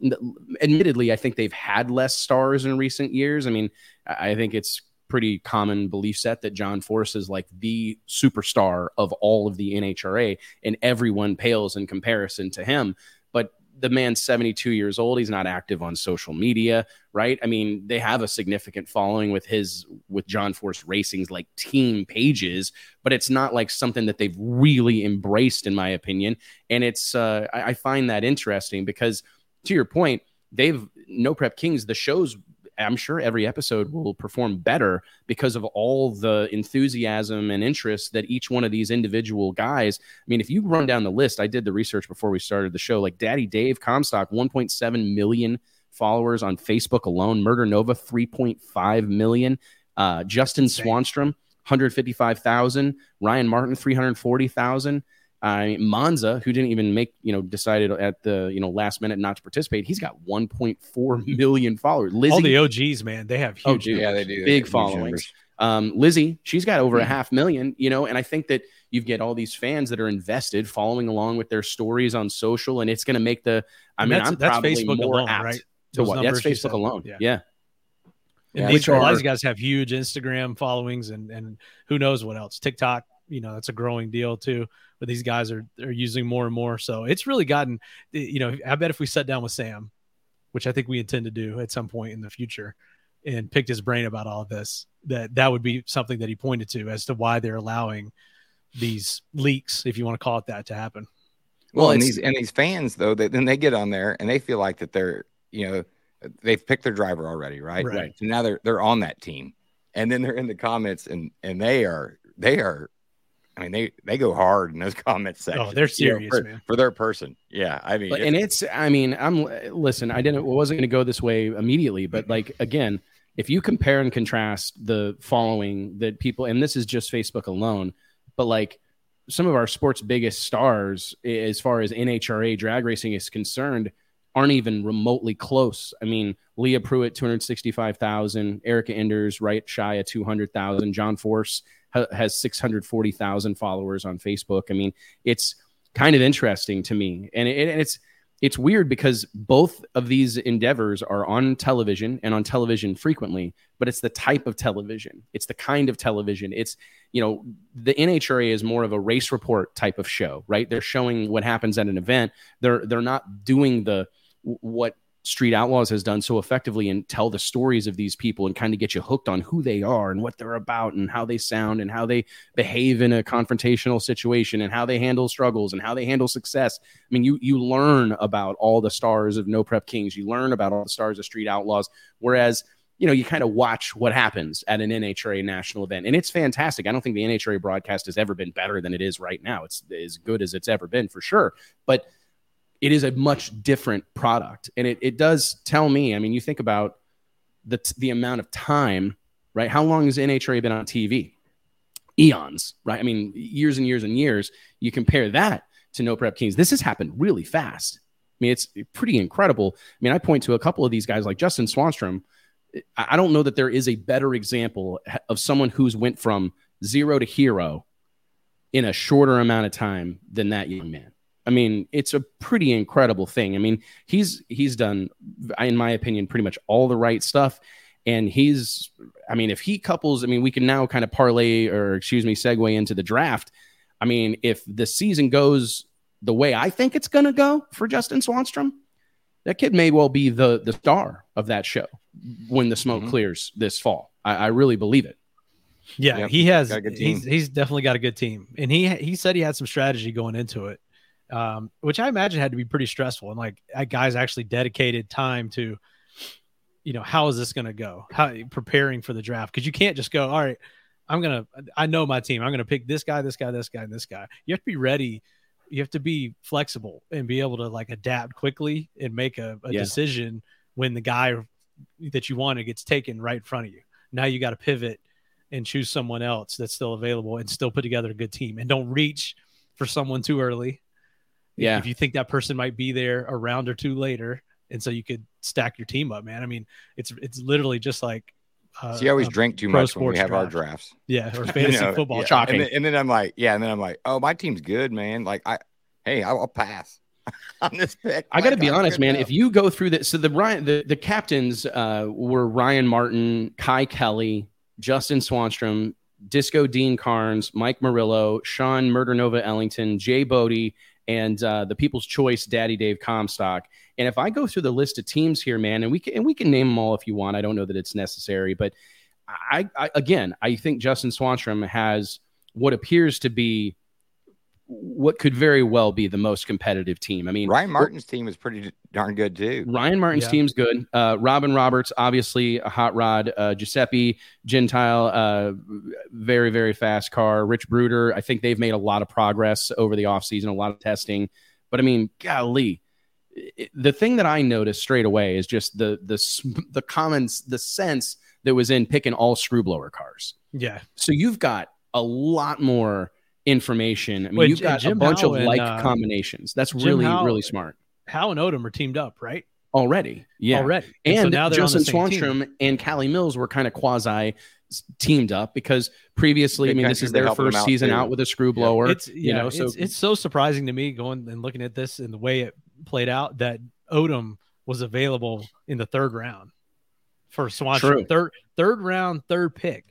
Admittedly, I think they've had less stars in recent years. I mean, I think it's pretty common belief set that John Force is like the superstar of all of the NHRA and everyone pales in comparison to him. But the man's 72 years old. He's not active on social media, right? I mean, they have a significant following with his with John Force Racing's like team pages, but it's not like something that they've really embraced, in my opinion. And it's uh, I, I find that interesting because, to your point, they've no prep kings. The show's I'm sure every episode will perform better because of all the enthusiasm and interest that each one of these individual guys. I mean, if you run down the list, I did the research before we started the show. Like Daddy Dave Comstock, 1.7 million followers on Facebook alone. Murder Nova, 3.5 million. Uh, Justin Swanstrom, 155,000. Ryan Martin, 340,000. I mean, Monza, who didn't even make, you know, decided at the, you know, last minute not to participate, he's got 1.4 million followers. Lizzy,
All the OGs, man, they have
Oh,
huge.
dude.
yeah, they do.
big
Huge
followings.
numbers.
Um, Lizzy, she's got over a
Mhm.
half million, you know, and I think that you get all these fans that are invested following along with their stories on social, and it's going to make the, I
And
mean,
that's-
I'm
that's
probably
Facebook
more
alone,
apt
right?
to
Those
what? That's Facebook
said.
alone.
Yeah.
Yeah.
And
Yeah,
these,
which
a lot of these guys have huge Instagram followings and and who knows what else. TikTok, you know, that's a growing deal too. But these guys are are using more and more. So it's really gotten, eh, you know, I bet if we sat down with Sam, which I think we intend to do at some point in the future, and picked his brain about all of this, that that would be something that he pointed to as to why they're allowing these leaks, if you want to call it that, to happen.
Well,
Well,
and these and these fans though, they, then they get on there and they feel like that they're you know they've picked their driver already, right?
Right.
So now they're they're on that team, and then they're in the comments and and they are they are, I mean they they go hard in those [LAUGHS] comment oh, sections.
Oh, they're
you know,
serious,
for,
man.
for their person. Yeah, I mean,
But,
it's-
and it's, I mean, I'm listen. I didn't, it wasn't going to go this way immediately, but like again, if you compare and contrast the following that people, and this is just Facebook alone, but like some of our sports biggest stars, as far as NHRA drag racing is concerned, aren't even remotely close. I mean, Leah Pruett, 265,000, Erica Enders, right shy of 200,000, John Force ha- has 640,000 followers on Facebook. I mean, it's kind of interesting to me. And, it, and it's, it's weird because both of these endeavors are on television and on television frequently, but it's the type of television. It's the kind of television. It's, you know, the NHRA is more of a race report type of show, right? They're showing what happens at an event. They're they're not doing the what Street Outlaws has done so effectively and tell the stories of these people and kind of get you hooked on who they are and what they're about and how they sound and how they behave in a confrontational situation and how they handle struggles and how they handle success. I mean, you you learn about all the stars of No Prep Kings. You learn about all the stars of Street Outlaws. Whereas, you know, you kind of watch what happens at an NHRA national event, and it's fantastic. I don't think the NHRA broadcast has ever been better than it is right now. It's as good as it's ever been for sure, but it is a much different product, and it it does tell me. I mean, you think about the the amount of time, right? How long has NHRA been on TV? Eons, right? I mean, years and years and years. You compare that to No Prep Kings. This has happened really fast. I mean, it's pretty incredible. I mean, I point to a couple of these guys like Justin Swanstrom. I don't know that there is a better example of someone who's went from zero to hero in a shorter amount of time than that young man. I mean, it's a pretty incredible thing. I mean, he's he's done, in my opinion, pretty much all the right stuff. And he's, I mean, if he couples, I mean, we can now kind of parlay or excuse me, segue into the draft. I mean, if the season goes the way I think it's going to go for Justin Swanstrom, that kid may well be the the star of that show when the smoke
Mhm.
clears this fall. I, I really believe it.
Yeah,
Yep,
he has.
a good
He's, he's definitely got a good team, and he he said he had some strategy going into it, um, which I imagine had to be pretty stressful. And like that guys actually dedicated time to, you know, how is this going to go? How preparing for the draft because you can't just go. All right, I'm gonna. I know my team. I'm gonna pick this guy, this guy, this guy, and this guy. You have to be ready. You have to be flexible and be able to like adapt quickly and make a, a
Yeah.
decision when the guy that you wanted gets taken right in front of you. Now you got to pivot and choose someone else that's still available and still put together a good team and don't reach for someone too early.
Yeah.
If you think that person might be there a round or two later, and so you could stack your team up, man. I mean, it's it's literally just like. Uh,
See, I always drink too much when we
sports
have our drafts.
yeah, or [LAUGHS]
You
fantasy
know,
football.
yeah.
Shocking.
And then, and then I'm like, yeah, and then I'm like, oh, my team's good, man. Like I, hey, I'll, I'll pass on this pick.
I got to
Like,
be
I'm
honest, man.
now.
If you go through that, so the Ryan, the, the captains uh, were Ryan Martin, Kye Kelley, Justin Swanstrom, Disco Dean Carnes, Mike Murillo, Shawn Murder Nova Ellington, Jay Bodie, and uh, the People's Choice Daddy Dave Comstock. And if I go through the list of teams here, man, and we can and we can name them all if you want. I don't know that it's necessary, but I, I again, I think Justin Swanstrom has what appears to be what could very well be the most competitive team. I mean,
Ryan Martin's team is pretty darn good too.
Ryan Martin's
Yeah.
team's good. Uh, Robin Roberts, obviously a hot rod. Uh, Giuseppe Gentile, uh, very, very fast car. Rich Bruder, I think they've made a lot of progress over the offseason, a lot of testing. But I mean, golly, it- the thing that I noticed straight away is just the the [LAUGHS] the comments, the sense that was in picking all screw blower cars.
Yeah,
So you've got a lot more information. I mean,
Well,
you've
J-
got a bunch
Howe
of
and,
like
uh,
combinations. That's
Jim
really,
Howe-
really smart
Howe and Odom are teamed up, right?
already. Yeah.
Already,
and,
so now they're on the
Justin
team.
Swanstrom and Callie Mills were kind of quasi teamed up because previously, I mean, this is their first
out,
season
too.
out with a screw blower.
It's
you
yeah,
know, so
it's, it's so surprising to me going and looking at this and the way it played out that Odom was available in the third round for Swanstrom.
True.
Third third round, third pick.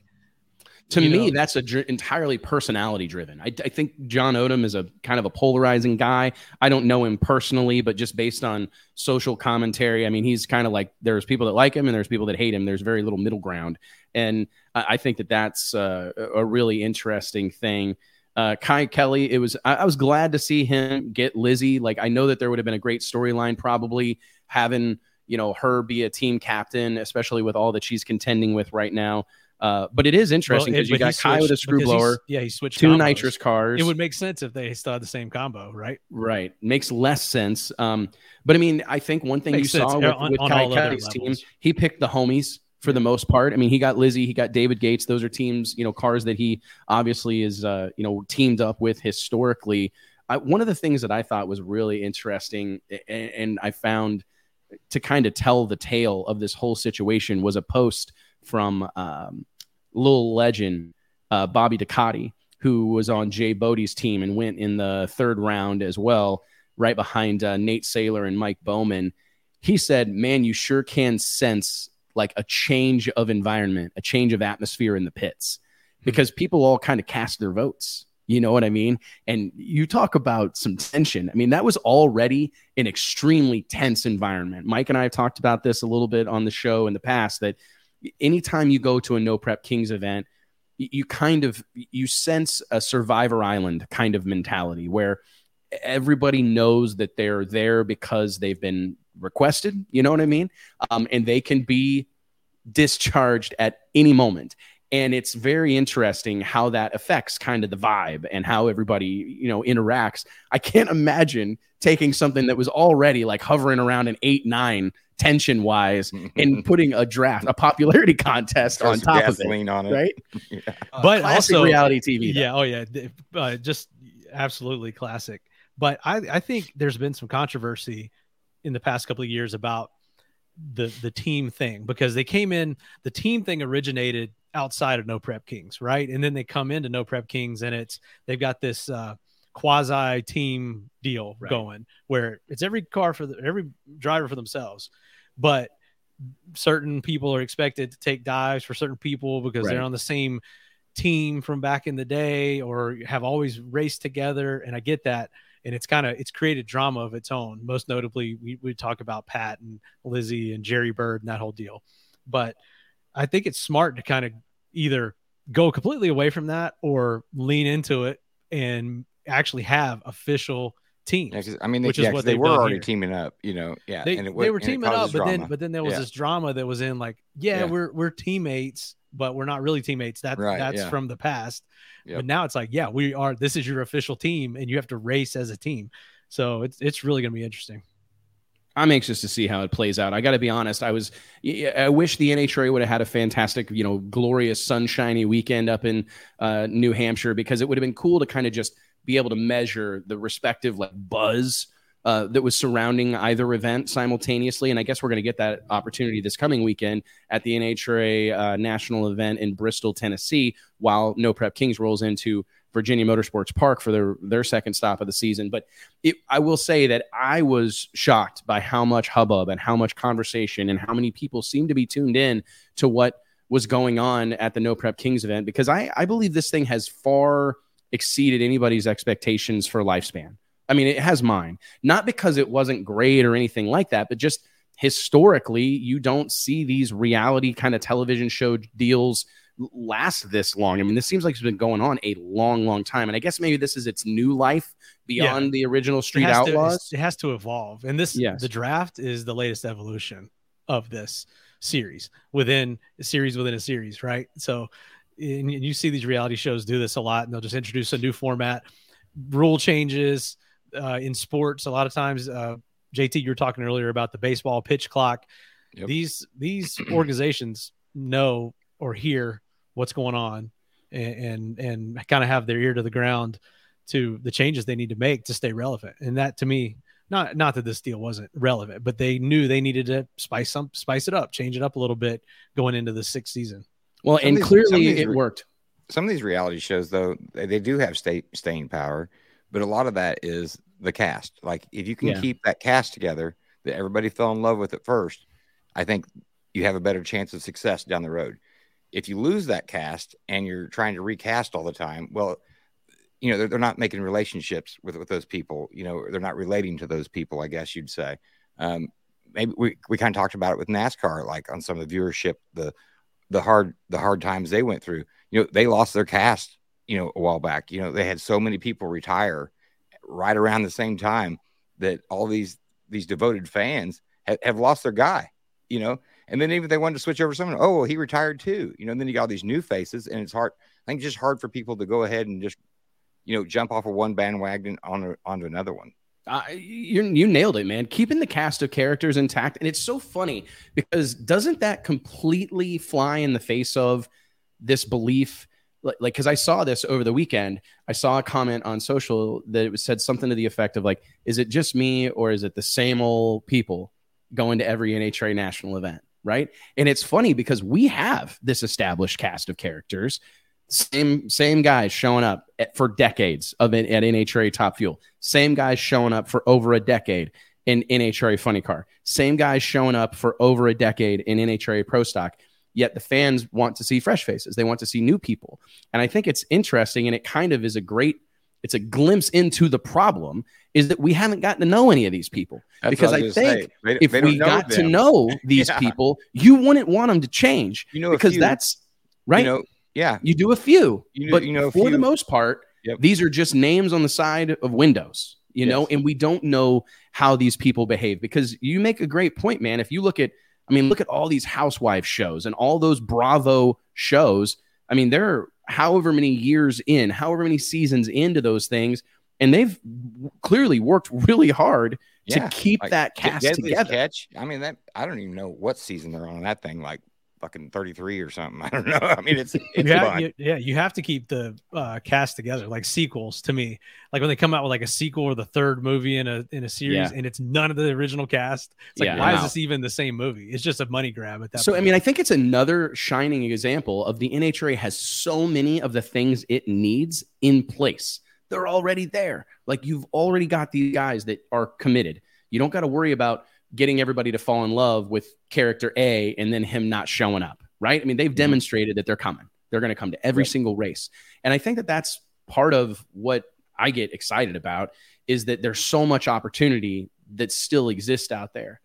To
you
me,
know.
that's a dr- entirely personality driven. I, I think John Odom is a kind of a polarizing guy. I don't know him personally, but just based on social commentary, I mean, he's kind of like there's people that like him and there's people that hate him. There's very little middle ground, and I, I think that that's uh, a really interesting thing. Uh, Kye Kelley, it was I, I was glad to see him get Lizzy. Like I know that there would have been a great storyline probably having you know her be a team captain, especially with all that she's contending with right now. Uh, but it is interesting because
it-
you got Kye with a screw blower,
Yeah, he switched
two
combos.
nitrous cars.
It would make sense if they still had the same combo, right?
right makes less sense. Um, but I mean, I think one thing
Makes
you
sense,
saw with,
on-
with
on Kye
Kelley's team, he picked the homies for the most part. I mean, he got Lizzy, he got David Gates. Those are teams, you know, cars that he obviously is, uh, you know, teamed up with historically. I, one of the things that I thought was really interesting, and, and I found to kind of tell the tale of this whole situation was a post from um, Lil Legend, uh, Bobby Ducote, who was on Jay Bodie's team and went in the third round as well, right behind uh, Nate Saylor and Mike Bowman. He said, "Man, you sure can sense like a change of environment, a change of atmosphere in the pits, because people all kind of cast their votes." You know what I mean? And you talk about some tension. I mean, that was already an extremely tense environment. Mike and I have talked about this a little bit on the show in the past that anytime you go to a no prep kings event, you kind of you sense a survivor island kind of mentality where everybody knows that they're there because they've been requested, you know what I mean? Um, and they can be discharged at any moment and it's very interesting how that affects kind of the vibe and how everybody you know interacts i can't imagine taking something that was already like hovering around an 8 9 tension wise in [LAUGHS] putting a draft a popularity contest on top of it
on it.
right [LAUGHS]
but also
reality tv though.
Yeah. Oh, yeah. Uh, just absolutely classic. But I, I think there's been some controversy in the past couple of years about the the team thing because they came in. The team thing originated outside of No Prep Kings, right? And then they come into No Prep Kings, and it's they've got this uh, quasi team deal
Right.
going where it's every car for the, every driver for themselves, but certain people are expected to take dives for certain people because
Right.
they're on the same team from back in the day or have always raced together. And i get that. And it's kind of it's created drama of its own. Most notably we, we talk about pat and lizzie and jerry bird and that whole deal. But i think it's smart to kind of either go completely away from that or lean into it and actually have official teams
Yeah, 'cause, I mean, they,
Which is what
they were already
here.
teaming up, you know. Yeah,
they,
and it,
they were
and
teaming up,
causes
but then but then there was
Yeah.
this drama that was in like, yeah,
Yeah.
we're we're teammates, but we're not really teammates. That
Right,
that's
yeah.
from the past.
Yep.
But now it's like, yeah, we are. This is your official team, and you have to race as a team. So it's it's really going to be interesting.
I'm anxious to see how it plays out. I got to be honest. I was, I wish the NHRA would have had a fantastic, you know, glorious sunshiny weekend up in uh, New Hampshire because it would have been cool to kind of just be able to measure the respective like buzz uh, that was surrounding either event simultaneously. And I guess we're going to get that opportunity this coming weekend at the NHRA uh, national event in Bristol, Tennessee, while No Prep Kings rolls into Virginia Motorsports Park for their their second stop of the season. But it, I will say that I was shocked by how much hubbub and how much conversation and how many people seem to be tuned in to what was going on at the No Prep Kings event because I, I believe this thing has far exceeded anybody's expectations for lifespan. I mean, it has mine, not because it wasn't great or anything like that, but just historically, you don't see these reality kind of television show deals last this long. I mean, this seems like it's been going on a long, long time. And I guess maybe this is its new life beyond yeah. the original Street
it
Outlaws.
To, it has to evolve. And this, yes. the draft is the latest evolution of this series within a series within a series, right? So, and you see these reality shows do this a lot, and they'll just introduce a new format, rule changes uh, in sports. A lot of times, uh, JT, you were talking earlier about the baseball pitch clock. Yep. These these [CLEARS THROAT] organizations know or hear what's going on and and, and kind of have their ear to the ground to the changes they need to make to stay relevant. And that to me, not not that this deal wasn't relevant, but they knew they needed to spice some spice it up, change it up a little bit going into the sixth season.
Well, some and these, clearly it re- worked.
Some of these reality shows, though, they, they do have state staying power, but a lot of that is the cast. Like if you can yeah. keep that cast together that everybody fell in love with at first, I think you have a better chance of success down the road if you lose that cast and you're trying to recast all the time, well, you know, they're, they're not making relationships with, with those people. You know, they're not relating to those people, I guess you'd say. Um, maybe we, we kind of talked about it with NASCAR, like on some of the viewership, the, the hard, the hard times they went through, you know, they lost their cast, you know, a while back, you know, they had so many people retire right around the same time that all these, these devoted fans have, have lost their guy, you know, and then even they wanted to switch over someone, oh, well, he retired too. You know, and then you got all these new faces, and it's hard. I think just hard for people to go ahead and just, you know, jump off of one bandwagon on onto another one.
You you nailed it, man. Keeping the cast of characters intact, and it's so funny because doesn't that completely fly in the face of this belief? Like, because I saw this over the weekend, I saw a comment on social that it was said something to the effect of like, "Is it just me, or is it the same old people going to every NHRA national event?" right? And it's funny because we have this established cast of characters, same same guys showing up at, for decades of at NHRA Top Fuel, same guys showing up for over a decade in NHRA Funny Car, same guys showing up for over a decade in NHRA Pro Stock. Yet the fans want to see fresh faces. They want to see new people. And I think it's interesting and it kind of is a great it's a glimpse into the problem is that we haven't gotten to know any of these people That's because I, I think they, if they we got them. to know these [LAUGHS] yeah. people, you wouldn't want them to change. You know, because that's right. You know,
yeah,
you do a few, you but you know, for few. the most part, yep. these are just names on the side of windows. You yes. know, and we don't know how these people behave because you make a great point, man. If you look at, I mean, look at all these housewife shows and all those Bravo shows. I mean, they're however many years in, however many seasons into those things, and they've clearly worked really hard yeah, to keep like, that cast together.
Catch, I mean, that I don't even know what season they're on that thing. Like fucking 33 or something. [LAUGHS] I don't know. I mean, it's, it's
yeah, you, yeah, you have to keep the uh, cast together, like sequels to me. Like when they come out with like a sequel or the third movie in a in a series, yeah. and it's none of the original cast. It's like, yeah, why is this even the same movie? It's just a money grab at that.
So,
point.
I mean, I think it's another shining example of the NHRA has so many of the things it needs in place. They're already there. Like you've already got these guys that are committed. You don't got to worry about getting everybody to fall in love with character A and then him not showing up, right? I mean, they've mm-hmm. demonstrated that they're coming. They're going to come to every single race. And I think that that's part of what I get excited about is that there's so much opportunity that still exists out there.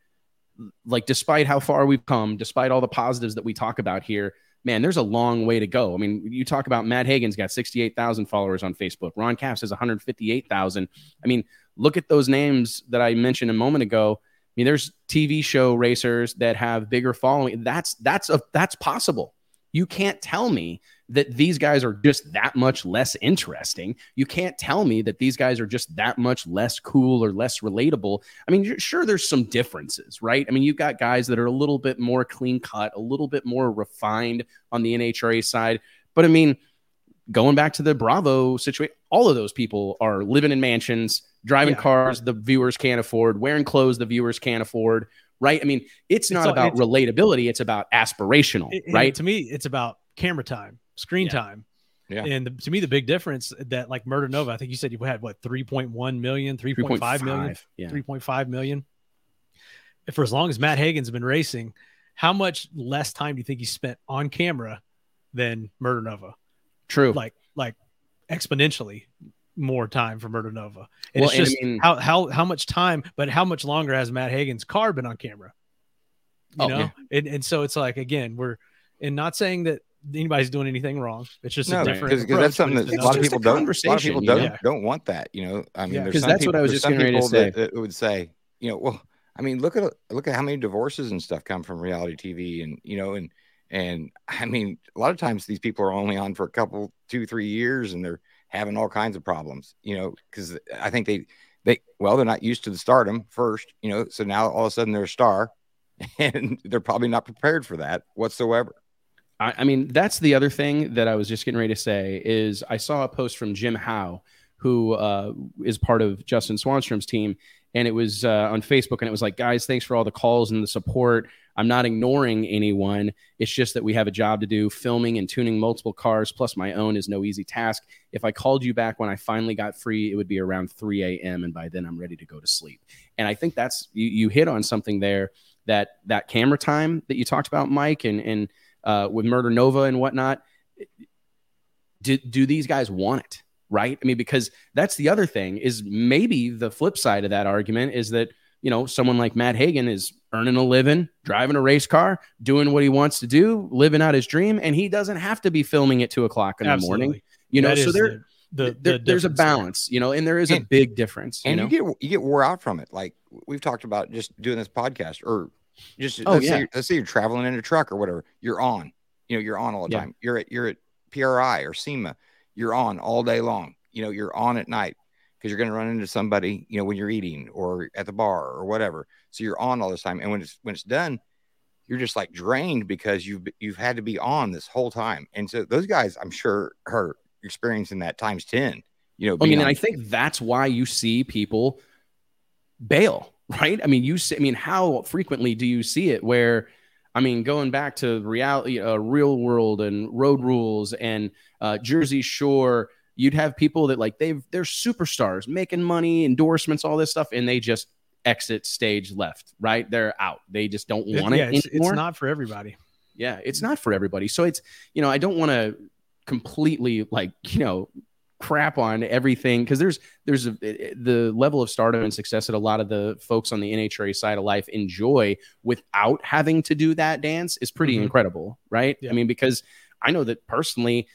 Like, despite how far we've come, despite all the positives that we talk about here, man, there's a long way to go. I mean, you talk about Matt Hagan's got 68,000 followers on Facebook. Ron Capps has 158,000. I mean, look at those names that I mentioned a moment ago mean, there's TV show racers that have bigger following. That's that's a that's possible. You can't tell me that these guys are just that much less interesting. You can't tell me that these guys are just that much less cool or less relatable. I mean, sure, there's some differences, right? I mean, you've got guys that are a little bit more clean cut, a little bit more refined on the NHRA side. But I mean, going back to the Bravo situation, all of those people are living in mansions, driving
Yeah.
cars the viewers can't afford, wearing clothes the viewers can't afford, right? I mean, it's not
all-
about
it's-
relatability, it's about aspirational,
It-
right?
To me, it's about camera time, screen
Yeah.
time.
Yeah.
And the, to me, the big difference that like Murder Nova, I think you said you had what 3.1 million, 3.5 million,
3.5. Yeah.
3.5 million. For as long as Matt Hagan's been racing, how much less time do you think he spent on camera than Murder Nova?
True.
Like, like exponentially more time for Murder Nova. And
Well,
it's
and I
just
mean-
how how how much time, but how much longer has Matt Hagan's car been on camera? You
Oh,
know,
yeah.
and and so it's like again, we're and not saying that anybody's doing anything wrong. It's just
No,
a different
because that's something that a
another-
lot of
a
people don't. A lot of
conversation,
people
you
don't
know?
Yeah.
don't want that. You know, I mean,
Yeah.
there's
'Cause
some
that's what I was just
some
getting ready to say.
That, that would say, you know, well, I mean, look at look at how many divorces and stuff come from reality TV, and you know, and and I mean, a lot of times these people are only on for a couple, two, three years, and they're having all kinds of problems. You know, because I think they they well, they're not used to the stardom first. You know, so now all of a sudden they're a star, [LAUGHS] and they're probably not prepared for that whatsoever.
I, I mean, that's the other thing that I was just getting ready to say is I saw a post from Jim Howe, who uh, is part of Justin Swanstrom's team, and it was uh, on Facebook, and it was like, guys, thanks for all the calls and the support. I'm not ignoring anyone. It's just that we have a job to do. Filming and tuning multiple cars, plus my own, is no easy task. If I called you back when I finally got free, it would be around 3 a.m., and by then I'm ready to go to sleep. And I think that's you, you hit on something there that that camera time that you talked about, Mike, and and uh, with Murder Nova and whatnot. Do, do these guys want it? Right? I mean, because that's the other thing is maybe the flip side of that argument is that, you know, someone like Matt Hagan is earning a living, driving a race car, doing what he wants to do, living out his dream, and he doesn't have to be filming at two o'clock in the morning. You know,
That
so there,
the, the,
there-
the
there's a balance, you know, and there is a big difference. You
and
know?
you get you get wore out from it. Like we've talked about just doing this podcast, or just
Oh,
let's,
yeah.
say, you're- let's say you're traveling in a truck or whatever. You're on. You know, you're on all the
Yeah.
time. You're at you're at PRI or SEMA. You're on all day long. You know, you're on at night because you're going to run into somebody. You know, when you're eating or at the bar or whatever. So you're on all this time, and when it's when it's done, you're just like drained because you've you've had to be on this whole time. And so those guys, I'm sure, are experiencing that times ten. You know,
I mean,
on-
and I think that's why you see people bail, [LAUGHS] right? I mean, you see, I mean, how frequently do you see it where, I mean, going back to reality, uh, real world and road rules and uh, Jersey Shore, you'd have people that like they've they're superstars making money, endorsements, all this stuff, and they just exit stage left, right? They're out. They just don't
It-
want
yeah,
it
it's,
anymore.
it's not for everybody.
Yeah, it's not for everybody. So it's, you know, I don't want to completely like, you know, crap on everything because there's there's a, the level of stardom and success that a lot of the folks on the NHRA side of life enjoy without having to do that dance is pretty
Mhm.
incredible, right?
Yeah.
I mean, because I know that personally,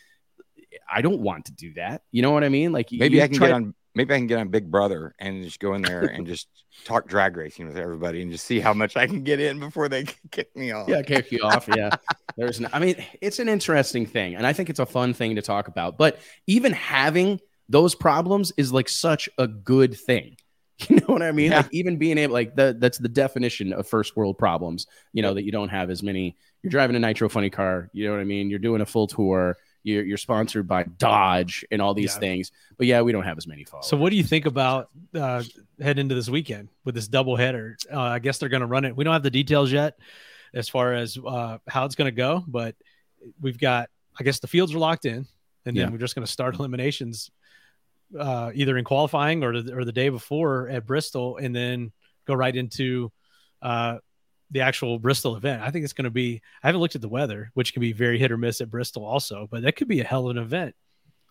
I don't want to do that. You know what I mean? Like
maybe I can
try-
get on maybe I can get on Big Brother and just go in there and just talk drag racing with everybody and just see how much I can get in before they [LAUGHS] kick me off.
yeah kick you off yeah. There's no, i mean it's an interesting thing and i think it's a fun thing to talk about but even having those problems is like such a good thing. [LAUGHS] You know what i mean?
Yeah.
like even being able like the, that's the definition of first world problems you know that you don't have as many you're driving a nitro funny car you know what i mean? You're doing a full tour you're, you're sponsored by dodge and all these
Yeah.
things but yeah we don't have as many followers
So, what do you think about uh, heading into this weekend with this double header? Uh, I guess they're going to run it. We don't have the details yet as far as uh, how it's going to go, but we've got, I guess, the fields are locked in, and then
Yeah.
we're just going to start [LAUGHS] eliminations uh, either in qualifying or the, or the day before at Bristol, and then go right into uh, the actual Bristol event. I think it's going to be. I haven't looked at the weather, which can be very hit or miss at Bristol, also, but that could be a hell of an event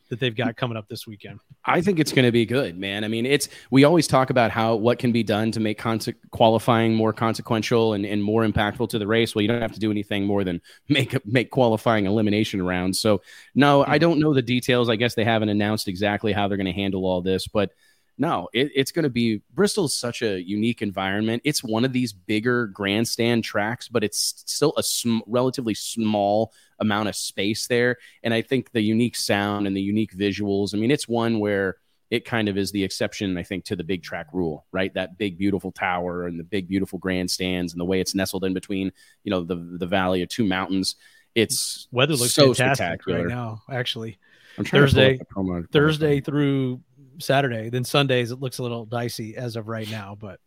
that they've got coming up this weekend.
I think it's going to be good, man. I mean, it's we always talk about how what can be done to make conse- qualifying more consequential and, and more impactful to the race. Well, you don't have to do anything more than make make qualifying elimination rounds. So, no, I don't know the details. I guess they haven't announced exactly how they're going to handle all this, but no, it, it's going to be Bristol's such a unique environment. It's one of these bigger grandstand tracks, but it's still a sm- relatively small amount of space there. And I think the unique sound and the unique visuals. I mean, it's one where it kind of is the exception, I think, to the big track rule, right? That big, beautiful tower and the big, beautiful grandstands and the way it's nestled in between, you know, the the valley of two mountains. It's
Weather looks
so
fantastic
spectacular.
right now. Actually,
I'm
Thursday- Thursday through Saturday. Then Sundays it looks a little dicey as of right now. But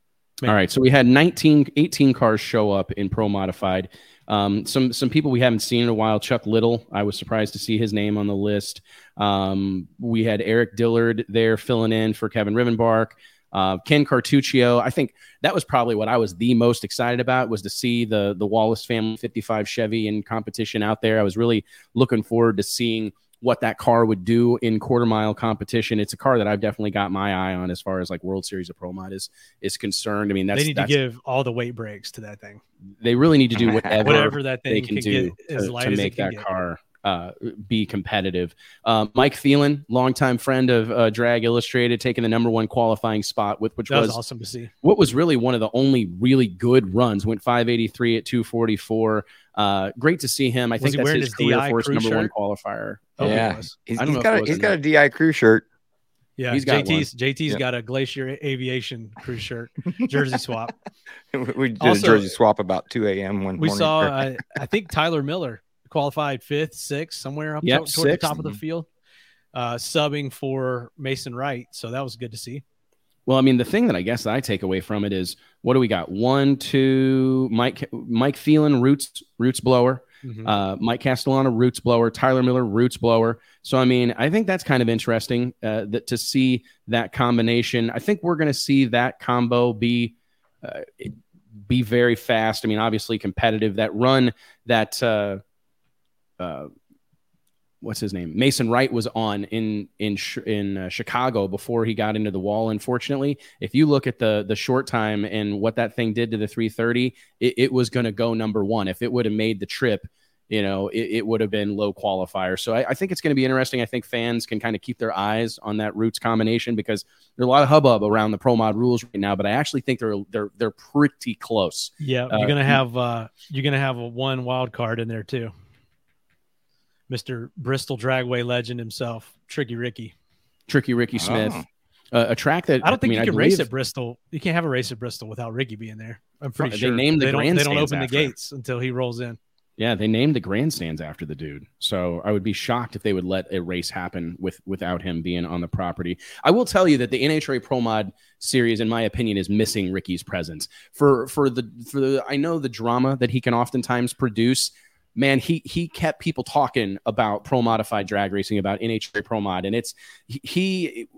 All right, so we had 19, 18 cars show up in Pro Modified. Um, some some people we haven't seen in a while. Chuck Little, I was surprised to see his name on the list. Um, we had Eric Dillard there filling in for Kevin Rivenbark. Uh, Ken Cartuccio, I think that was probably what I was the most excited about was to see the the Wallace family 55 Chevy in competition out there. I was really looking forward to seeing what that car would do in quarter mile competition. It's a car that I've definitely got my eye on as far as like World Series of Pro Mod is is concerned. I mean, that's
they need to give all the weight breaks to that thing.
they really need to do whatever, [LAUGHS]
Whatever that
they
thing
can,
can,
do
get as
to,
light
to
as
make that
get.
car uh, be competitive. Um, Mike Thielen, longtime friend of uh, Drag Illustrated, taking the number one qualifying spot with which
That was
was
awesome to see.
what was really one of the only really good runs. Went 583 at 244. Uh, great to see him. I
Was
think
he
that's
wearing
his
his
career
DI
force
crew
number one
shirt?
qualifier.
Oh, he
Yeah.
was.
He's,
I don't
he's
know if
got
it
a,
was
he's
or
got a DI crew shirt.
Yeah,
He's got
JT's JT's
Yeah.
got a Glacier Aviation crew shirt jersey swap. [LAUGHS]
we did
Also-
a jersey swap about 2 a.m. one
We
morning.
saw, uh, I think Tyler Miller qualified fifth, sixth, somewhere up
Yep,
to- toward the top of the field, uh, subbing for Mason Wright. So that was good to see.
Well, I mean, the thing that I guess I take away from it is what do we got? One, two, Mike Mike Thielen, roots roots blower.
Mhm.
Uh, Mike Castellana, roots blower. Tyler Miller, roots blower. So, I mean, I think that's kind of interesting uh, that to see that combination. I think we're going to see that combo be uh, be very fast. I mean, obviously competitive. That run that uh, uh, what's his name? Mason Wright was on in in in uh, Chicago before he got into the wall. Unfortunately, if you look at the the short time and what that thing did to the 330, it, it was going to go number one. If it would have made the trip, you know, it, it would have been low qualifier. So I, I think it's going to be interesting. I think fans can kind of keep their eyes on that roots combination because there's a lot of hubbub around the pro mod rules right now. But I actually think they're they're they're pretty close.
Yeah,
Uh,
you're gonna have uh, you're gonna have a one wild card in there too. Mister Bristol Dragway legend himself, Tricky Ricky.
Tricky Ricky Smith,
Oh.
uh, a track that
I don't think
mean,
you
I
can race
believe-
at Bristol. You can't have a race at Bristol without Ricky being there. I'm pretty
They
sure
named the
they don't, they don't open the
after him.
gates until he rolls in.
Yeah, they named the grandstands after the dude. So I would be shocked if they would let a race happen with without him being on the property. I will tell you that the NHRA Pro Mod series, in my opinion, is missing Ricky's presence. For for the for the I know the drama that he can oftentimes produce. Man, he he kept people talking about pro modified drag racing, about NHRA Pro Mod, and it's he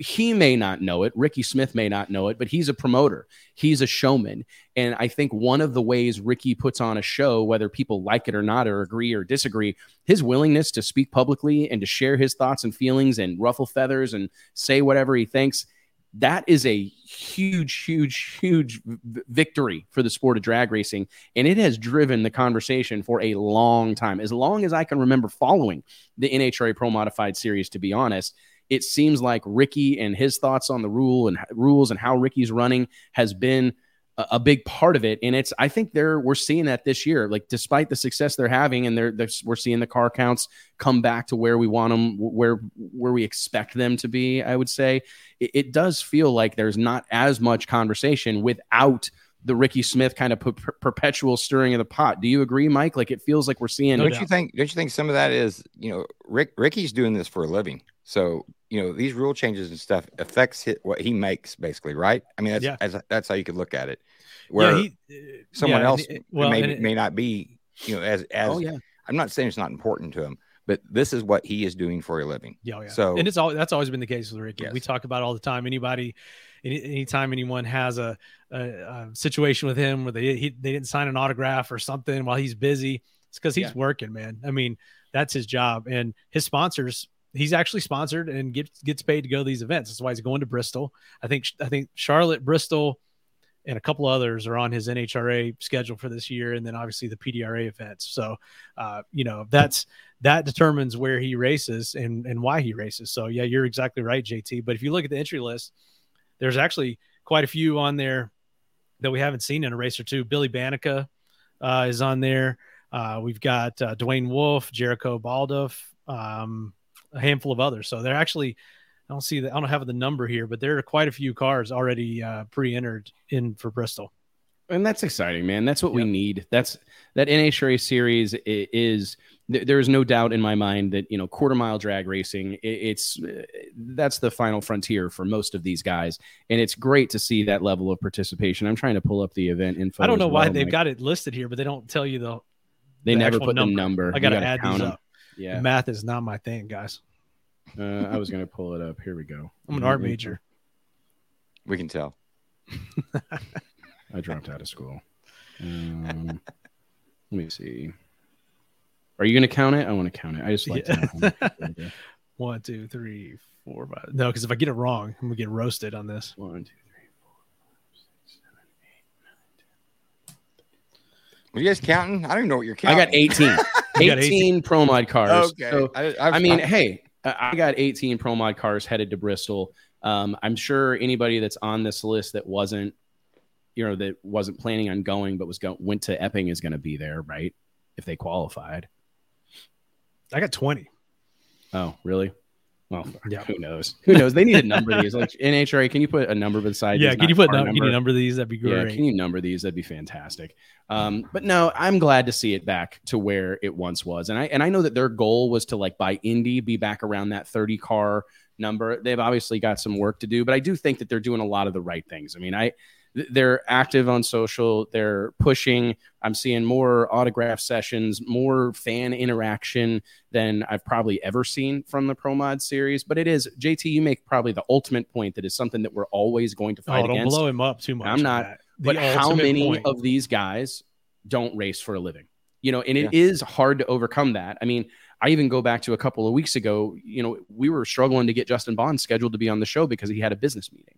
he may not know it. Ricky Smith may not know it, but he's a promoter. He's a showman. And I think one of the ways Ricky puts on a show, whether people like it or not, or agree or disagree, his willingness to speak publicly and to share his thoughts and feelings and ruffle feathers and say whatever he thinks, that is a huge, huge, huge victory for the sport of drag racing. And it has driven the conversation for a long time. As long as I can remember following the NHRA Pro Modified series, to be honest, it seems like Ricky and his thoughts on the rule and rules and how Ricky's running has been a, a big part of it. And it's I think they're we're seeing that this year. Like despite the success they're having, and they're, they're we're seeing the car counts come back to where we want them, where where we expect them to be. I would say it, it does feel like there's not as much conversation without the Ricky Smith kind of per- per- perpetual stirring of the pot. Do you agree, Mike? Like it feels like we're seeing.
No
don't you think? Don't you think some of that is you know Rick Ricky's doing this for a living, so you know these rule changes and stuff affects hit what he makes basically, right? I mean that's
Yeah.
that's, that's how you could look at it. Where
yeah, he,
someone
yeah,
else
it- well,
may
it-
may not be you know as as
oh
I'm not saying it's not important to him, but this is what he is doing for a living.
Yeah, oh, yeah.
So-
and it's all that's always been the case with Ricky.
Yes.
We talk about all the time. Anybody, any, anytime anyone has a, a, a situation with him where they he, they didn't sign an autograph or something while he's busy, it's because he's working, man. I mean, that's his job, and his sponsors. He's actually sponsored and gets gets paid to go to these events. That's why he's going to Bristol. I think I think Charlotte, Bristol, and a couple others are on his NHRA schedule for this year, and then obviously the PDRA events. So, uh, you know, that's that determines where he races and and why he races. So, yeah, you're exactly right, JT. But if you look at the entry list, there's actually quite a few on there that we haven't seen in a race or two. Billy Banica uh, is on there. Uh, we've got uh, Dwayne Wolf, Jericho Baldoff, um, a handful of others. So they're actually, I don't see that, I don't have the number here, but there are quite a few cars already uh, pre-entered in for Bristol.
And that's exciting, man. That's what yep. we need. That's that NHRA series is. There is no doubt in my mind that you know quarter mile drag racing. It's that's the final frontier for most of these guys, and it's great to see that level of participation. I'm trying to pull up the event info.
I don't know
well,
why they've Mike. got it listed here, but they don't tell you the.
They the never put number. the number.
I got to add these up. Yeah, math is not my thing, guys.
Uh, I was going to pull it up. Here we go.
I'm an art major.
We can tell. [LAUGHS]
I dropped out of school. Um, let me see. Are you going to count it? I want to count it. I just like yeah. [LAUGHS]
one, two, three, four, five. No, because if I get it wrong, I'm gonna get roasted on this.
One, two, three, four, five, six, seven,
eight, nine, ten. Are you guys counting? I don't even know what you're counting.
I got 18. [LAUGHS] 18, 18 pro mod cars. Okay. So, I, I, mean, hey, I got 18 pro mod cars headed to Bristol. Um, I'm sure anybody that's on this list that wasn't you know that wasn't planning on going but was going went to Epping is going to be there, right? If they qualified.
I got 20.
Oh, really? Well, yeah. who knows? Who knows? They need a number of these. Like [LAUGHS] NHRA, can you put a number beside?
Yeah, can you put no, can you number these? That'd be great.
Yeah, can you number these? That'd be fantastic. Um, but no, I'm glad to see it back to where it once was, and I and I know that their goal was to like by Indy be back around that 30 car number. They've obviously got some work to do, but I do think that they're doing a lot of the right things. I mean, I they're active on social they're pushing i'm seeing more autograph sessions more fan interaction than i've probably ever seen from the pro mod series but it is jt you make probably the ultimate point that is something that we're always going to fight
oh, don't
against
blow him up too much
i'm not but how many point. of these guys don't race for a living you know and it yeah. is hard to overcome that i mean I even go back to a couple of weeks ago. You know, we were struggling to get Justin Bond scheduled to be on the show because he had a business meeting.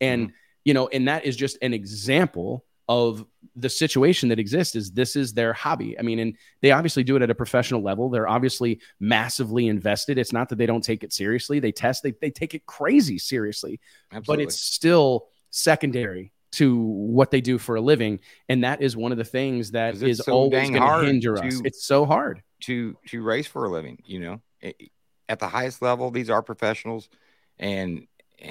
And mm-hmm you know, and that is just an example of the situation that exists is this is their hobby. I mean, and they obviously do it at a professional level. They're obviously massively invested. It's not that they don't take it seriously. They test, they, they take it crazy seriously, Absolutely. but it's still secondary to what they do for a living. And that is one of the things that is so always going to hinder us. It's so hard
to, to race for a living, you know, at the highest level, these are professionals and,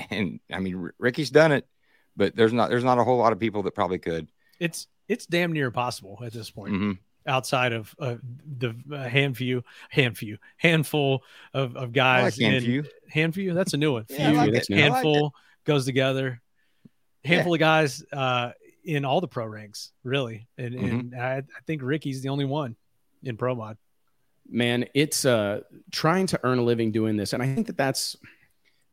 and I mean, Ricky's done it but there's not there's not a whole lot of people that probably could.
It's it's damn near impossible at this point. Mm-hmm. Outside of uh, the uh, hand few, hand few, handful of, of guys,
like hand few,
hand few. That's a new one. Yeah, few, like handful like goes together. Handful yeah. of guys uh, in all the pro ranks, really, and, mm-hmm. and I, I think Ricky's the only one in pro mod.
Man, it's uh, trying to earn a living doing this, and I think that that's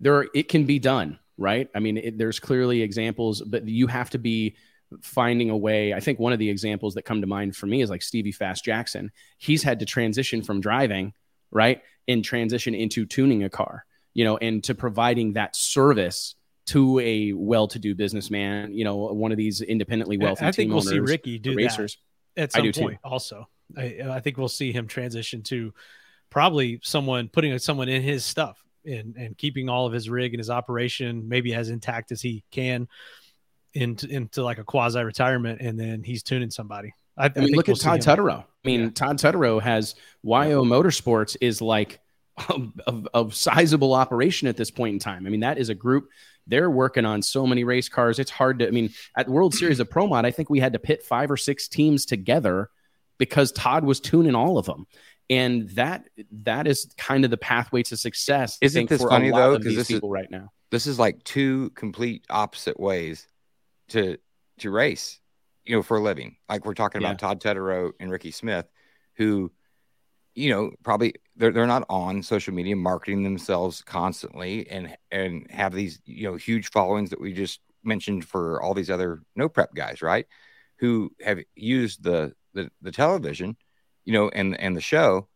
there. It can be done right? I mean, it, there's clearly examples, but you have to be finding a way. I think one of the examples that come to mind for me is like Stevie Fast Jackson. He's had to transition from driving, right, and transition into tuning a car, you know, and to providing that service to a well-to-do businessman, you know, one of these independently wealthy.
I think
we'll
see Ricky do racers. that at some point. Too. Also, I, I think we'll see him transition to probably someone putting someone in his stuff and and keeping all of his rig and his operation maybe as intact as he can into into like a quasi retirement, and then he's tuning somebody.
I, I mean, look we'll at Todd Tutterow. I mean, yeah. Todd Tutterow has YO Motorsports is like [LAUGHS] a, a, sizable operation at this point in time. I mean, that is a group. They're working on so many race cars. It's hard to. I mean, at World Series of Pro Mod, I think we had to pit five or six teams together because Todd was tuning all of them and that that is kind of the pathway to success.
Isn't this funny though? Because
this people is, right now,
this is like two complete opposite ways to to race, you know, for a living. Like we're talking about Todd Tutterow and Ricky Smith, who, you know, probably they're they're not on social media marketing themselves constantly and and have these you know huge followings that we just mentioned for all these other no prep guys, right? Who have used the the, the television you know, and and the show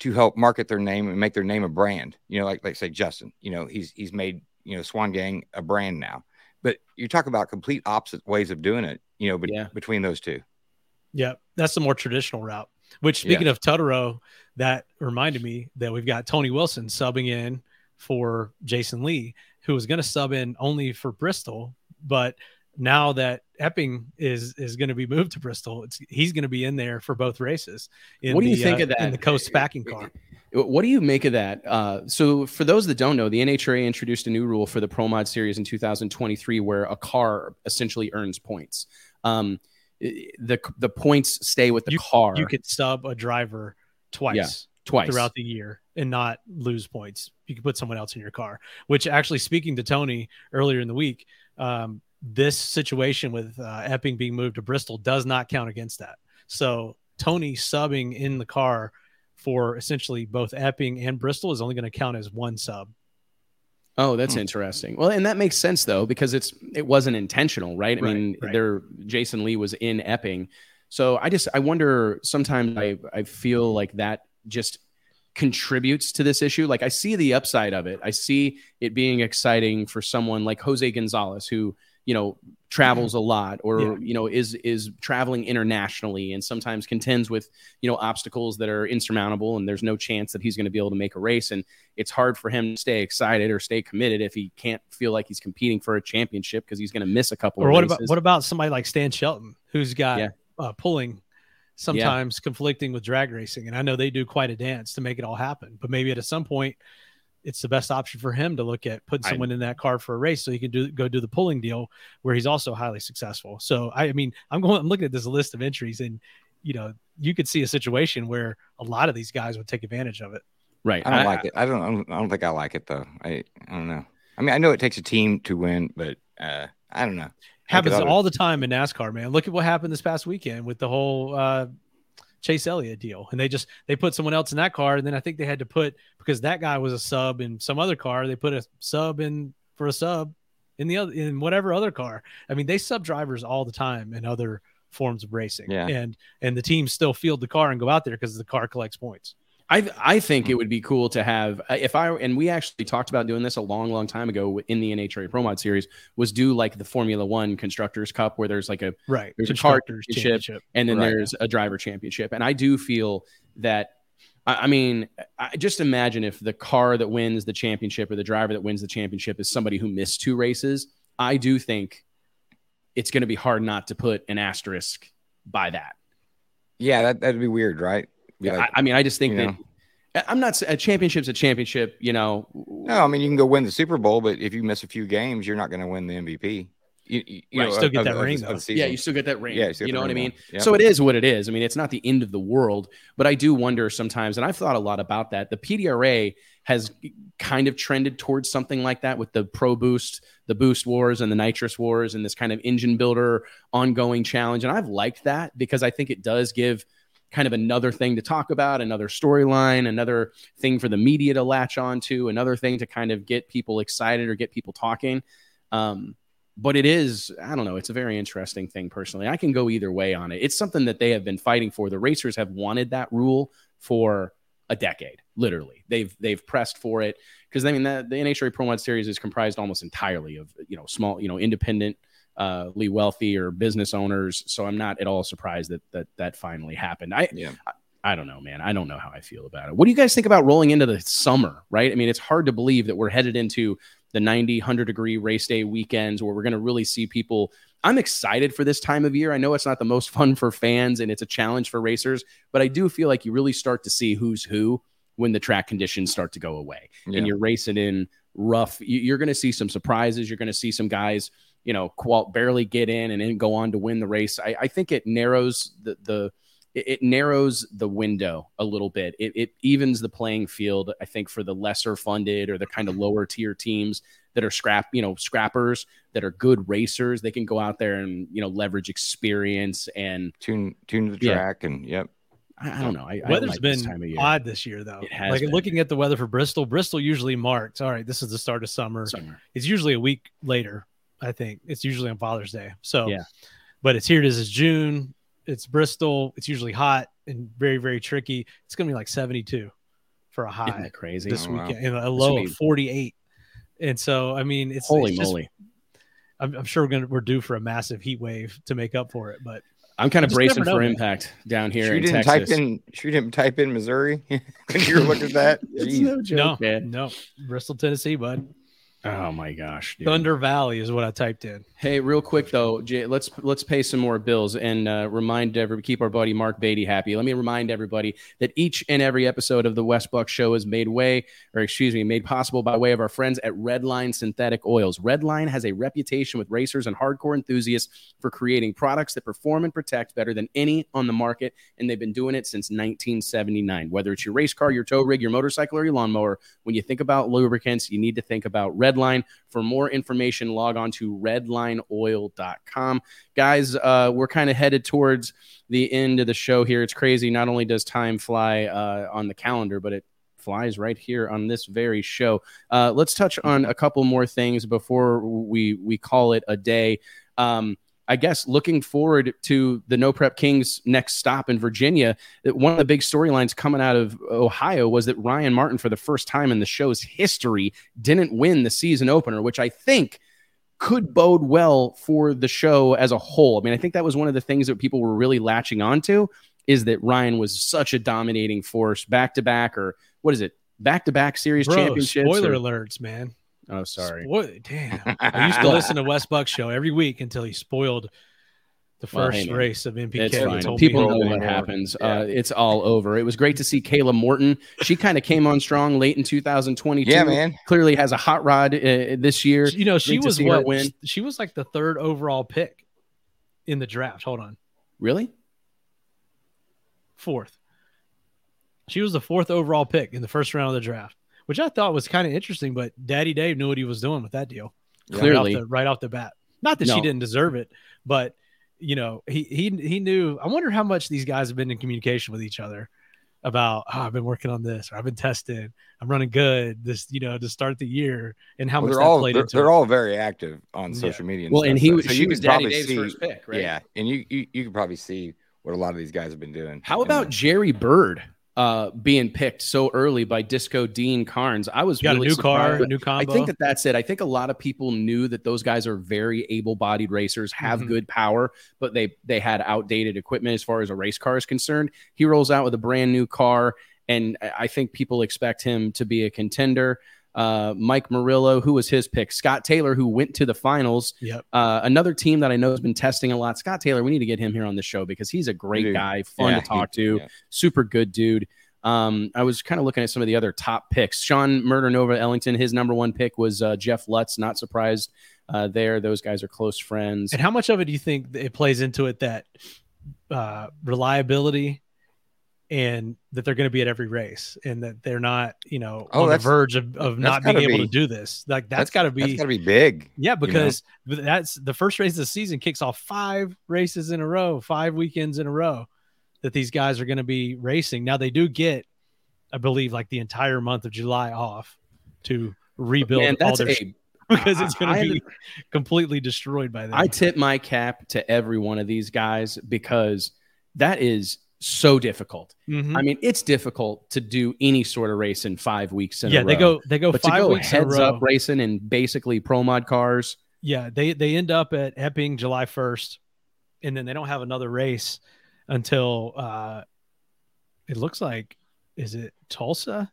to help market their name and make their name a brand. You know, like like say Justin, you know, he's he's made you know Swan Gang a brand now. But you talk about complete opposite ways of doing it. You know, be- yeah. between those two.
Yeah, that's the more traditional route. Which speaking yeah. of Tutterow, that reminded me that we've got Tony Wilson subbing in for Jason Lee, who was going to sub in only for Bristol, but now that Epping is is going to be moved to Bristol, he's going to be in there for both races.
what do you
the,
think
uh,
of that
in the Coast packing car?
What do you make of that? Uh, so, for those that don't know, the NHRA introduced a new rule for the Pro Mod Series in 2023, where a car essentially earns points. Um, the the points stay with the
you,
car.
You could sub a driver twice,
yeah, twice
throughout the year and not lose points. You could put someone else in your car. Which actually, speaking to Tony earlier in the week, um, this situation with uh, Epping being moved to Bristol does not count against that. So Tony subbing in the car for essentially both Epping and Bristol is only going to count as one sub.
Oh, that's hmm. interesting. Well, and that makes sense though because it's it wasn't intentional, right? I right, mean, right. there Jason Lee was in Epping. So I just I wonder sometimes I I feel like that just contributes to this issue. Like I see the upside of it. I see it being exciting for someone like Jose Gonzalez who you know travels a lot or yeah. you know is is traveling internationally and sometimes contends with you know obstacles that are insurmountable and there's no chance that he's going to be able to make a race and it's hard for him to stay excited or stay committed if he can't feel like he's competing for a championship because he's going to miss a couple
or what
races.
about what about somebody like Stan Shelton who's got yeah. uh, pulling sometimes yeah. conflicting with drag racing and I know they do quite a dance to make it all happen but maybe at some point it's the best option for him to look at putting someone I, in that car for a race so he can do go do the pulling deal where he's also highly successful. So I, I mean, I'm going I'm looking at this list of entries and you know, you could see a situation where a lot of these guys would take advantage of it.
Right.
I don't I, like it. I don't, I don't I don't think I like it though. I I don't know. I mean, I know it takes a team to win, but uh I don't know.
Happens all the time in NASCAR, man. Look at what happened this past weekend with the whole uh Chase Elliott deal, and they just they put someone else in that car, and then I think they had to put because that guy was a sub in some other car, they put a sub in for a sub in the other in whatever other car. I mean, they sub drivers all the time in other forms of racing,
yeah.
and and the teams still field the car and go out there because the car collects points.
I I think it would be cool to have uh, if I and we actually talked about doing this a long long time ago in the NHRA Pro Mod series was do like the Formula One Constructors Cup where there's like a
right
there's a car championship, championship. and then right. there's a driver championship and I do feel that I, mean I just imagine if the car that wins the championship or the driver that wins the championship is somebody who missed two races I do think it's going to be hard not to put an asterisk by that.
Yeah, that that'd be weird, right?
Yeah, like, I, I, mean, I just think that know. I'm not a championship's a championship. You know,
no, I mean you can go win the Super Bowl, but if you miss a few games, you're not going to win the MVP. You, you,
you right, know, still get that of, ring,
of yeah, you still get that ring.
Yeah,
you, you know what I mean. So it is what it is. I mean, it's not the end of the world, but I do wonder sometimes, and I've thought a lot about that. The PDRA has kind of trended towards something like that with the Pro Boost, the Boost Wars, and the Nitrous Wars, and this kind of engine builder ongoing challenge. And I've liked that because I think it does give kind of another thing to talk about, another storyline, another thing for the media to latch on to, another thing to kind of get people excited or get people talking. Um, but it is, I don't know, it's a very interesting thing personally. I can go either way on it. It's something that they have been fighting for. The racers have wanted that rule for a decade, literally. They've they've pressed for it because I mean the, the NHRA Pro Mod Series is comprised almost entirely of you know small, you know, independent uh, Lee wealthy or business owners. So I'm not at all surprised that that that finally happened. I,
yeah.
I I don't know, man. I don't know how I feel about it. What do you guys think about rolling into the summer, right? I mean, it's hard to believe that we're headed into the 90, 100 degree race day weekends where we're going to really see people. I'm excited for this time of year. I know it's not the most fun for fans and it's a challenge for racers, but I do feel like you really start to see who's who when the track conditions start to go away yeah. and you're racing in rough. You're going to see some surprises. You're going to see some guys you know, qual- barely get in and then go on to win the race. I, I think it narrows the, the it, it, narrows the window a little bit. It, it evens the playing field, I think, for the lesser funded or the kind of lower tier teams that are scrap, you know, scrappers that are good racers. They can go out there and you know leverage experience and
tune tune the track yeah. and yep.
I, I don't know. I,
Weather's
like
been
this
odd this year, though.
It has
like
been.
looking at the weather for Bristol. Bristol usually marks. All right, this is the start of summer.
Summer.
It's usually a week later I think it's usually on Father's Day. So
yeah,
but it's here. It is it's June. It's Bristol. It's usually hot and very very tricky. It's gonna be like seventy two for a high.
crazy
this
oh,
weekend wow. and a low of forty eight. And so I mean, it's
holy
it's
moly.
I'm, I'm, sure we're gonna we're due for a massive heat wave to make up for it, but
I'm kind of bracing for
man.
impact down here
Sure you
in
didn't
Texas.
type in. Sure you didn't type in Missouri [LAUGHS] when you were looking at that. [LAUGHS]
It's no joke,
No,
man.
no, Bristol, Tennessee, bud.
Oh my gosh, dude.
Thunder Valley is what I typed in.
Hey, real quick though, Jay, let's let's pay some more bills and uh, remind everybody, keep our buddy Mark Beatty happy. Let me remind everybody that each and every episode of the Wes Buck Show is made way, or excuse me, made possible by way of our friends at Redline Synthetic Oils. Redline has a reputation with racers and hardcore enthusiasts for creating products that perform and protect better than any on the market, and they've been doing it since 1979. Whether it's your race car, your tow rig, your motorcycle, or your lawnmower, when you think about lubricants, you need to think about Redline. For more information, log on to redlineoil.com. Guys, uh, we're kind of headed towards the end of the show here. It's crazy. Not only does time fly uh, on the calendar, but it flies right here on this very show. Uh, let's touch on a couple more things before we we call it a day. Um, I guess looking forward to the No Prep Kings next stop in Virginia, that one of the big storylines coming out of Ohio was that Ryan Martin, for the first time in the show's history, didn't win the season opener, which I think could bode well for the show as a whole. I mean, I think that was one of the things that people were really latching onto is that Ryan was such a dominating force back to back, or what is it, back to back series
Bro,
championships?
spoiler
or-
alerts, man.
Oh, sorry.
Spoil- damn. I used to [LAUGHS] listen to Wes Buck show every week until he spoiled the
Well,
first
hey,
race of NPK.
It's fine. People know what
anymore.
happens.
Yeah.
Uh, it's all over. It was great to see Kayla Morton. She kind of came on strong late in 2022.
Yeah, man.
Clearly has a hot rod uh, this year.
You know, she
Great
was what?
win.
She was like the third overall pick in the draft. Hold on,
Really?
fourth. She was the fourth overall pick in the first round of the draft, which I thought was kind of interesting. But Daddy Dave knew what he was doing with that deal.
Clearly.
right off the, right off the bat. Not that
No.
she didn't deserve it, but you know, he he he knew. I wonder how much these guys have been in communication with each other about. Oh, I've been working on this, or I've been testing. I'm running good. This, you know, to start the year, and how
Well,
much
they're
that
all they're, they're all very active on
Yeah.
social media.
Well, and he
so- so
she
you
was
could
Daddy
probably
Dave's
see-
first pick, right?
Yeah, and you, you you could probably see what a lot of these guys have been doing.
How
And
about Jerry Bird uh, being picked so early by Disco Dean Carnes? I was really
a new car,
surprised.
a new combo.
I think that that's it. I think a lot of people knew that those guys are very able-bodied racers, have
Mhm.
good power, but they they had outdated equipment as far as a race car is concerned. He rolls out with a brand new car, and I think people expect him to be a contender. Uh, Mike Murillo, who was his pick? Scott Taylor, who went to the finals.
Yep.
Uh, another team that I know has been testing a lot. Scott Taylor, we need to get him here on the show because he's a great
Dude.
guy, fun
Yeah,
to talk
he-
to
yeah.
super good dude. Um, I was kind of looking at some of the other top picks. Shawn Murder Nova Ellington, his number one pick was uh, Jeff Lutz. Not surprised uh, there. Those guys are close friends.
And how much of it do you think it plays into it that uh, reliability and that they're going to be at every race and that they're not, you know,
Oh,
on the verge of, of not being able
be-
to do this? Like that's got to be,
that's got to be big.
yeah, because that's the first race of the season kicks off five races in a row, five weekends in a row that these guys are going to be racing. Now they do get, I believe, like the entire month of July off to rebuild
Man,
all their
a. [LAUGHS]
because it's going to be completely destroyed by that.
I tip my cap to every one of these guys because that is so difficult.
Mhm.
I mean, it's difficult to do any sort of race in five weeks in
yeah,
a
they
row.
go they go
but
five
go
weeks in a
heads up racing and basically pro mod cars.
Yeah, they they end up at Epping July first, and then they don't have another race until uh, it looks like is it Tulsa,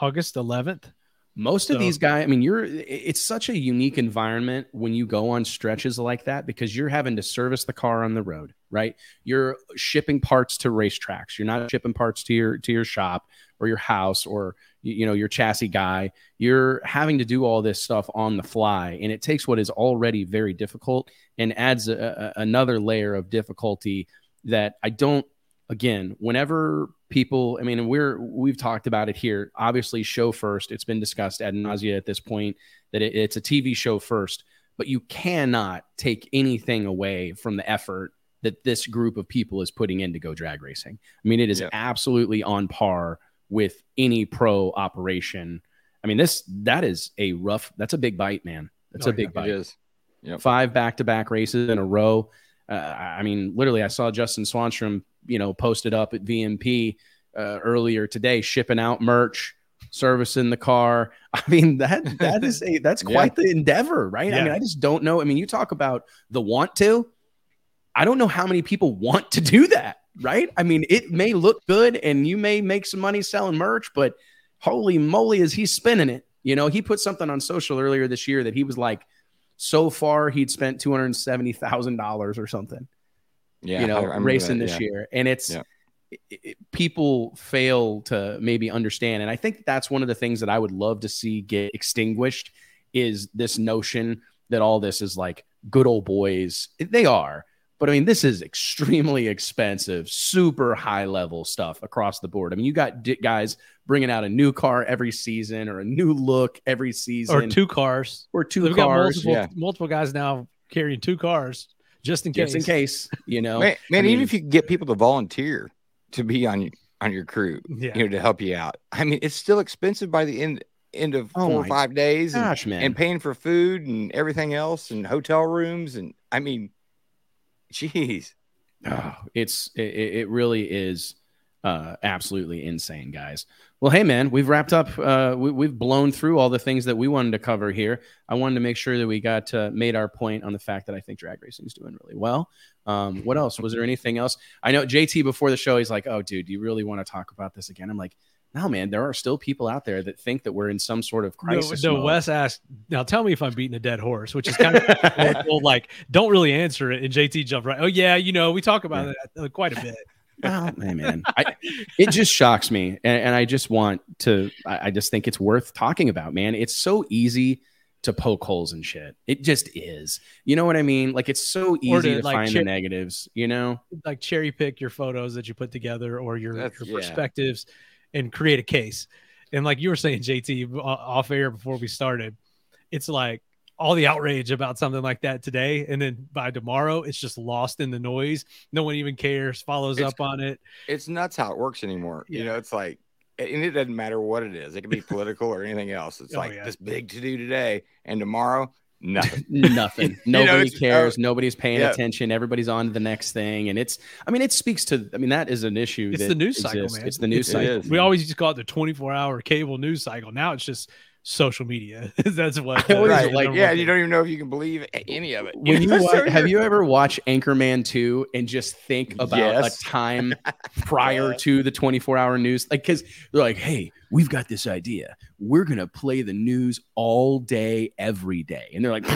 August eleventh.
Most of these guys, I mean, you're it's such a unique environment when you go on stretches like that because you're having to service the car on the road, right? You're shipping parts to racetracks. You're not shipping parts to your to your shop or your house or you you know your chassis guy. You're having to do all this stuff on the fly, and it takes what is already very difficult and adds a, a- another layer of difficulty that I don't. Again, whenever people, I mean, we're we've talked about it here. Obviously, show first. It's been discussed ad nausea at this point that it, it's a TV show first, but you cannot take anything away from the effort that this group of people is putting in to go drag racing. I mean, it is
Yeah.
absolutely on par with any pro operation. I mean, this that is a rough. That's a big bite, man. That's
Oh,
a big
It
bite
is. Yep.
five back-to-back races in a row. Uh, I mean, literally, I saw Justin Swanstrom, you know, posted up at VMP uh, earlier today, shipping out merch, servicing the car. [LAUGHS] I mean, that that is a that's [LAUGHS]
Yeah.
quite the endeavor, right? I mean, I just don't know. I mean, you talk about the want to. I don't know how many people want to do that, right? I mean, it may look good and you may make some money selling merch, but holy moly, is he spinning it? You know, he put something on social earlier this year that he was like, so far he'd spent two hundred seventy thousand dollars or something.
Yeah,
you know,
I- I
racing
that,
this
yeah.
year, and it's
Yeah.
it- it- people fail to maybe understand, and I think that's one of the things that I would love to see get extinguished is this notion that all this is like good old boys. They are. But I mean, this is extremely expensive, super high level stuff across the board. I mean, you got di- guys bringing out a new car every season or a new look every season
or two cars.
or 2
We've got multiple,
yeah.
multiple guys now carrying two cars just in case.
just in case, you know.
Man, man
I
even if you can get people to volunteer to be on your on your crew,
Yeah.
you know, to help you out. I mean, it's still expensive by the end end of
Oh
four or five days, and,
Gosh, man.
and paying for food and everything else, and hotel rooms, and I mean, jeez,
Oh, it's it, it really is uh, absolutely insane, guys. Well, hey, man, we've wrapped up. Uh, we, we've blown through all the things that we wanted to cover here. I wanted to make sure that we got uh, made our point on the fact that I think drag racing is doing really well. Um, what else? Was there anything else? I know JT before the show, he's like, "Oh, dude, do you really want to talk about this again?" I'm like, "No, man. There are still people out there that think that we're in some sort of crisis."
no,
mode.
Wes asked, now tell me if I'm beating a dead horse, which is kind of like, don't really answer it. And JT jumped right. Oh, yeah, you know, we talk about it uh, quite a bit.
Oh, [LAUGHS] well, hey, man, I, it just shocks me, and, and I just want to. I, I just think it's worth talking about, man. It's so easy to poke holes and shit. It just is. You know what I mean? Like it's so
Or
easy
to,
to,
like,
find
cher-
the negatives. You know?
Like, cherry pick your photos that you put together or your,
That's-
your
yeah.
perspectives and create a case. And like you were saying, JT, off air before we started, it's like all the outrage about something like that today. And then by tomorrow, it's just lost in the noise. No one even cares, follows
It's-
up on it.
it's nuts how it works anymore. You know, it's like, and it doesn't matter what it is. It can be [LAUGHS] political or anything else. It's
Oh,
like
yeah.
this big to do today, and tomorrow, nothing. [LAUGHS]
Nothing. [LAUGHS]
You know,
Nobody cares.
uh,
Nobody's paying
yeah.
attention. Everybody's on to the next thing, and it's. I mean, it speaks to. I mean, that is an issue.
It's
that
the news cycle, man.
It's the news
It
cycle.
is.
We always used to call it the 24 hour cable news cycle. Now it's just social media. [LAUGHS] That's what [LAUGHS]
I
right?
like-
Like, yeah, you don't even know if you can believe any of it.
when [LAUGHS] you
know, so
have
you're-
you ever watched Anchorman 2 and just think about
Yes.
a time prior
Yeah.
to the 24 hour news like because they're like hey we've got this idea we're gonna play the news all day every day and they're like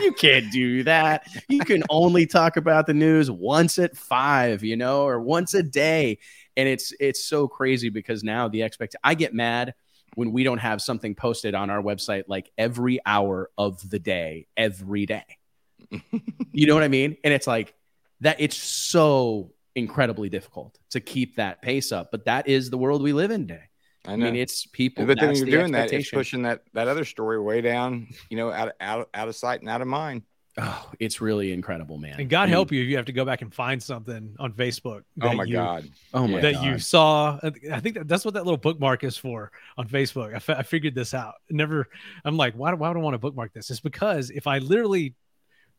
you can't do that you can only talk about the news once at five you know or once a day and it's it's so crazy because now the expect i get mad when we don't have something posted on our website like every hour of the day every day [LAUGHS] you know what I mean? And it's like that it's so incredibly difficult to keep that pace up, but that is the world we live in today.
I
I mean, it's people
but then you're
the
doing that, it's pushing that that other story way down, you know, out out out of sight and out of mind.
Oh, it's really incredible, man.
And God
I mean,
help you if you have to go back and find something on Facebook.
Oh my
you,
god,
Oh my god.
That
god.
you saw. I think that, that's what that little bookmark is for on Facebook. I, figured this out. Never. I'm like, why, do- why would I want to bookmark this? It's because if I literally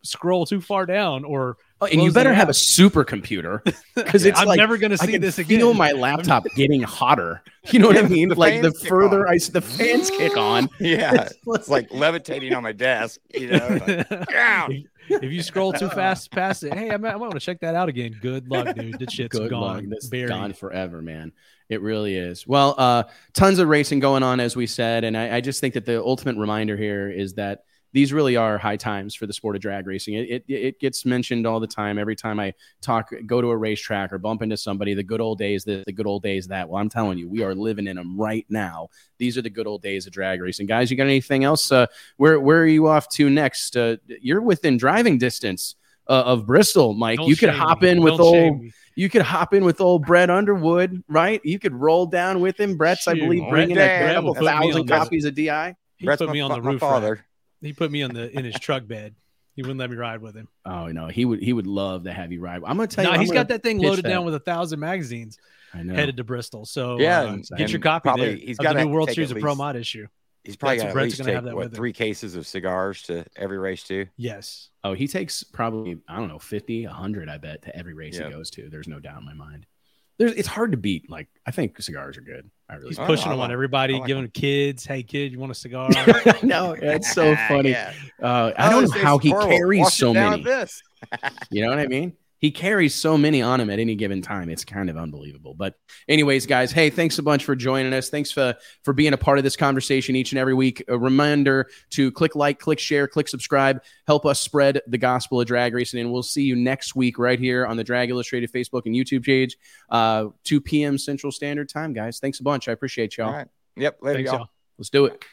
scroll too far down or
Oh, and you better have a
app,
supercomputer [LAUGHS] because it's
I'm
like
never going to
I
see
can
this
feel my laptop getting hotter. [LAUGHS] You know what I [LAUGHS] mean?
the
like the further
on.
I the fans kick on.
yeah, it's like levitating on my desk. You know, like, down.
if you scroll too fast past it, hey, I might, might want to check that out again. Good luck, dude. The shit's
Good
gone.
luck. This
Buried.
gone forever, man. It really is. Well, uh, tons of racing going on, as we said, and I, I just think that the ultimate reminder here is that these really are high times for the sport of drag racing. It, it, it gets mentioned all the time. Every time I talk, go to a racetrack or bump into somebody, the good old days, this, the good old days, that. Well, I'm telling you, we are living in them right now. These are the good old days of drag racing, guys. You got anything else? Uh, where where are you off to next? Uh, you're within driving distance. Uh, of Bristol, Mike.
Don't
you could
shame
hop
me.
in with
Don't shame
old you could hop in with old Brett Underwood, right? You could roll down with him. Brett's, I believe,
Brett
bringing a couple thousand copies of DI.
He
Brett's
put
my
me on the
my
roof. rack.
father.
He put me on the in his truck bed. He wouldn't let me ride with him.
Oh no, he would he would love to have you ride. I'm gonna tell
No,
you,
he's
I'm
got that thing loaded
that.
down with a thousand magazines
I know.
headed to Bristol. So
Yeah,
uh, get your copy
probably
there.
he's
of the
gotta
new World Series
at
of Pro Mod issue.
He's probably got at
Brett's
least
gonna have
take
that
what
with him.
three cases of cigars to every race too.
Yes.
Oh, he takes probably I don't know 50, 100, I bet, to every race
Yeah.
he goes to. There's no doubt in my mind. There's it's hard to beat. Like I think cigars are good. I really
He's pushing
I
them on everybody,
I like
giving kids, hey kid, you want a cigar? [LAUGHS]
no, it's so [LAUGHS] funny.
Yeah.
Uh, I
Oh,
don't
this
know how he carries so
down
many.
This.
You know what I mean? He carries so many on him at any given time. It's kind of unbelievable. But anyways, guys, hey, thanks a bunch for joining us. Thanks for for being a part of this conversation each and every week. A reminder to click like, click share, click subscribe, help us spread the gospel of drag racing. And we'll see you next week right here on the Drag Illustrated Facebook and YouTube page, uh, 2 p.m. Central Standard Time, guys. Thanks a bunch. I appreciate y'all.
All right. Yep. Later,
Thanks,
y'all.
y'all.
Let's do it.